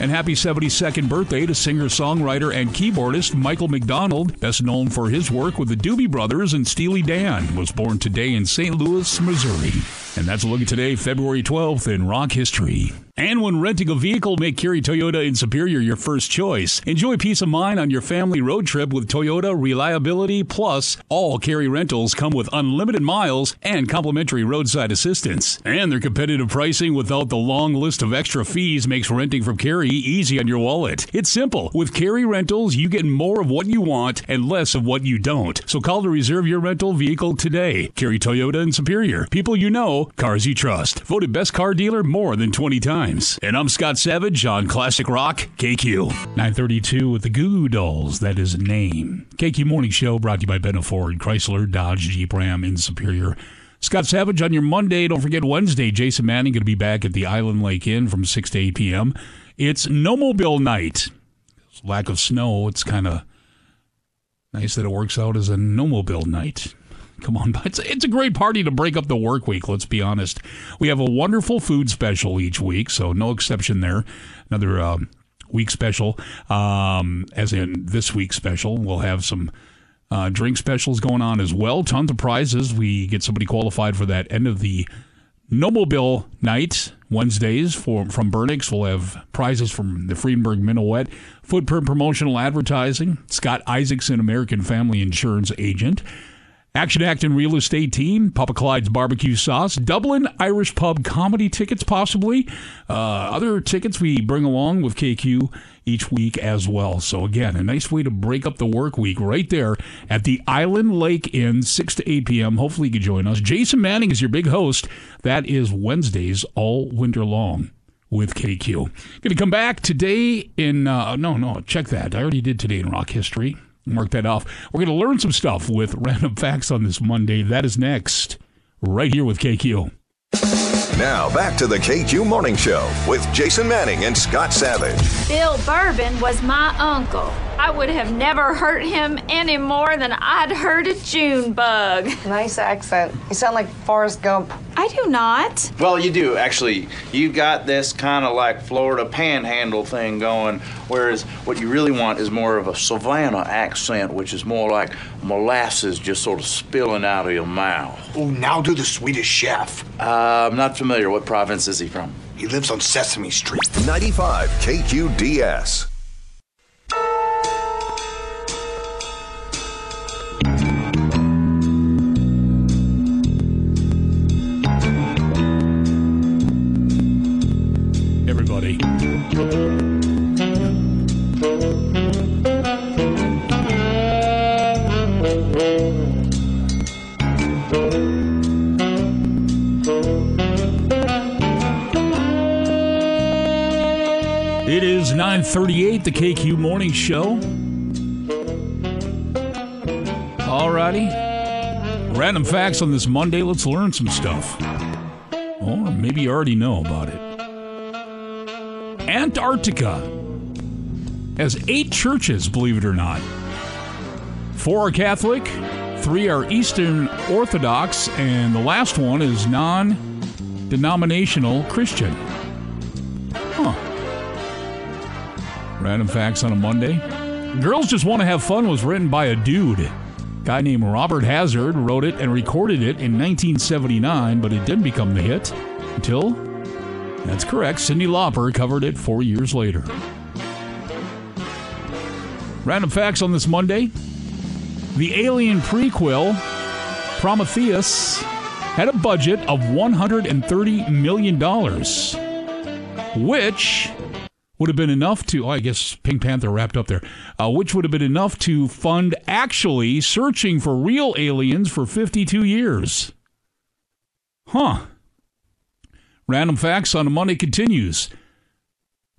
And happy 72nd birthday to singer, songwriter, and keyboardist Michael McDonald, best known for his work with the Doobie Brothers and Steely Dan, was born today in St. Louis, Missouri. And that's a look at today, February 12th in rock history. And when renting a vehicle, make Kerry Toyota in Superior your first choice. Enjoy peace of mind on your family road trip with Toyota Reliability Plus. All Kerry rentals come with unlimited miles and complimentary roadside assistance. And their competitive pricing without the long list of extra fees makes renting from Kerry easy on your wallet. It's simple. With Kerry Rentals, you get more of what you want and less of what you don't. So call to reserve your rental vehicle today. Kerry Toyota in Superior. People you know, cars you trust. Voted best car dealer more than 20 times. And I'm Scott Savage on Classic Rock KQ. 932 with the Goo Goo Dolls. That is a name. KQ Morning Show brought to you by Benna Ford, Chrysler, Dodge, Jeep Ram in Superior. Scott Savage on your Monday. Don't forget Wednesday. Jason Manning going to be back at the Island Lake Inn from 6 to 8 p.m. It's No Mobile Night. Lack of snow. It's kind of nice that it works out as a No Mobile Night. Come on, but it's it's a great party to break up the work week. Let's be honest. We have a wonderful food special each week, so no exception there. Another um, week special, um, as in this week's special. We'll have some uh, drink specials going on as well. Tons of prizes. We get somebody qualified for that end of the No Mobile night Wednesdays for from Burnix. We'll have prizes from the Friedenberg Minuet, Footprint Promotional Advertising, Scott Isaacson, American Family Insurance Agent. Action Acton Real Estate Team, Papa Clyde's Barbecue Sauce, Dublin Irish Pub comedy tickets, possibly. Uh, other tickets we bring along with KQ each week as well. So, again, a nice way to break up the work week right there at the Island Lake Inn, 6 to 8 p.m. Hopefully, you can join us. Jason Manning is your big host. That is Wednesdays all winter long with KQ. Going to come back today in, uh, no, no, check that. I already did today in rock history. Mark that off. We're going to learn some stuff with random facts on this Monday. That is next, right here with KQ. Now back to the KQ Morning Show with Jason Manning and Scott Savage. Bill Bourbon was my uncle. I would have never hurt him any more than I'd hurt a June bug. Nice accent. You sound like Forrest Gump. I do not. Well, you do actually. You got this kind of like Florida panhandle thing going, whereas what you really want is more of a Savannah accent, which is more like molasses just sort of spilling out of your mouth. Oh, now do the Swedish chef. Uh, I'm not familiar. What province is he from? He lives on Sesame Street. 95 KQDS. It is 938, the KQ Morning Show. Alrighty. Random facts on this Monday. Let's learn some stuff. Or maybe you already know about it. Antarctica has eight churches, believe it or not. Four are Catholic, three are Eastern Orthodox, and the last one is non denominational Christian. Random facts on a Monday. Girls Just Want to Have Fun was written by a dude. Guy named Robert Hazard wrote it and recorded it in 1979, but it didn't become the hit until, that's correct, Cyndi Lauper covered it four years later. Random facts on this Monday. The Alien prequel, Prometheus, had a budget of $130 million, which would have been enough to, oh, I guess Pink Panther wrapped up there, uh, which would have been enough to fund actually searching for real aliens for 52 years. Huh. Random facts on a Monday continues.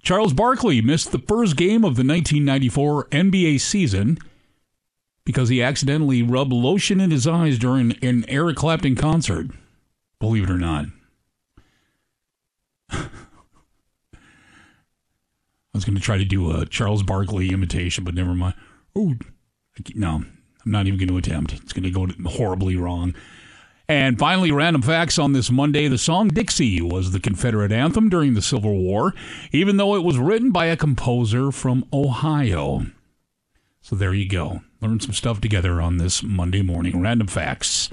Charles Barkley missed the first game of the 1994 NBA season because he accidentally rubbed lotion in his eyes during an Eric Clapton concert. Believe it or not. I was going to try to do a Charles Barkley imitation, but never mind. Oh, no, I'm not even going to attempt. It's going to go horribly wrong. And finally, random facts on this Monday. The song Dixie was the Confederate anthem during the Civil War, even though it was written by a composer from Ohio. So there you go. Learn some stuff together on this Monday morning. Random facts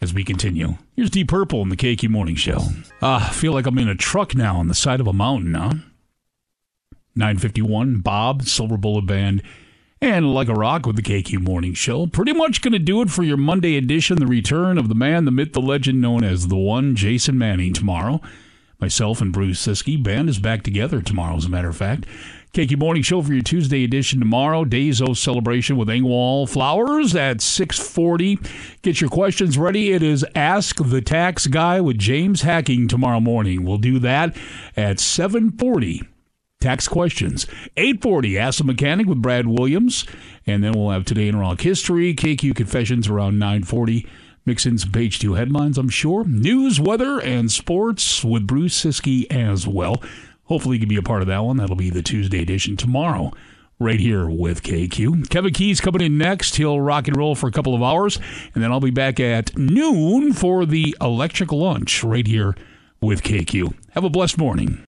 as we continue. Here's Deep Purple in the KQ Morning Show. Ah, I feel like I'm in a truck now on the side of a mountain, huh? 951, Bob, Silver Bullet Band, and Like a Rock with the KQ Morning Show. Pretty much going to do it for your Monday edition, the return of the man, the myth, the legend known as the one, Jason Manning, tomorrow. Myself and Bruce Siski, Band is back together tomorrow, as a matter of fact. KQ Morning Show for your Tuesday edition tomorrow. Days of celebration with Engwall Flowers at 640. Get your questions ready. It is Ask the Tax Guy with James Hacking tomorrow morning. We'll do that at 740 tax questions. 840, Ask the Mechanic with Brad Williams. And then we'll have Today in Rock History, KQ Confessions around 940. Mix in some page two headlines, I'm sure. News, weather, and sports with Bruce Siski as well. Hopefully you can be a part of that one. That'll be the Tuesday edition tomorrow. Right here with KQ. Kevin Keys coming in next. He'll rock and roll for a couple of hours. And then I'll be back at noon for the electric lunch right here with KQ. Have a blessed morning.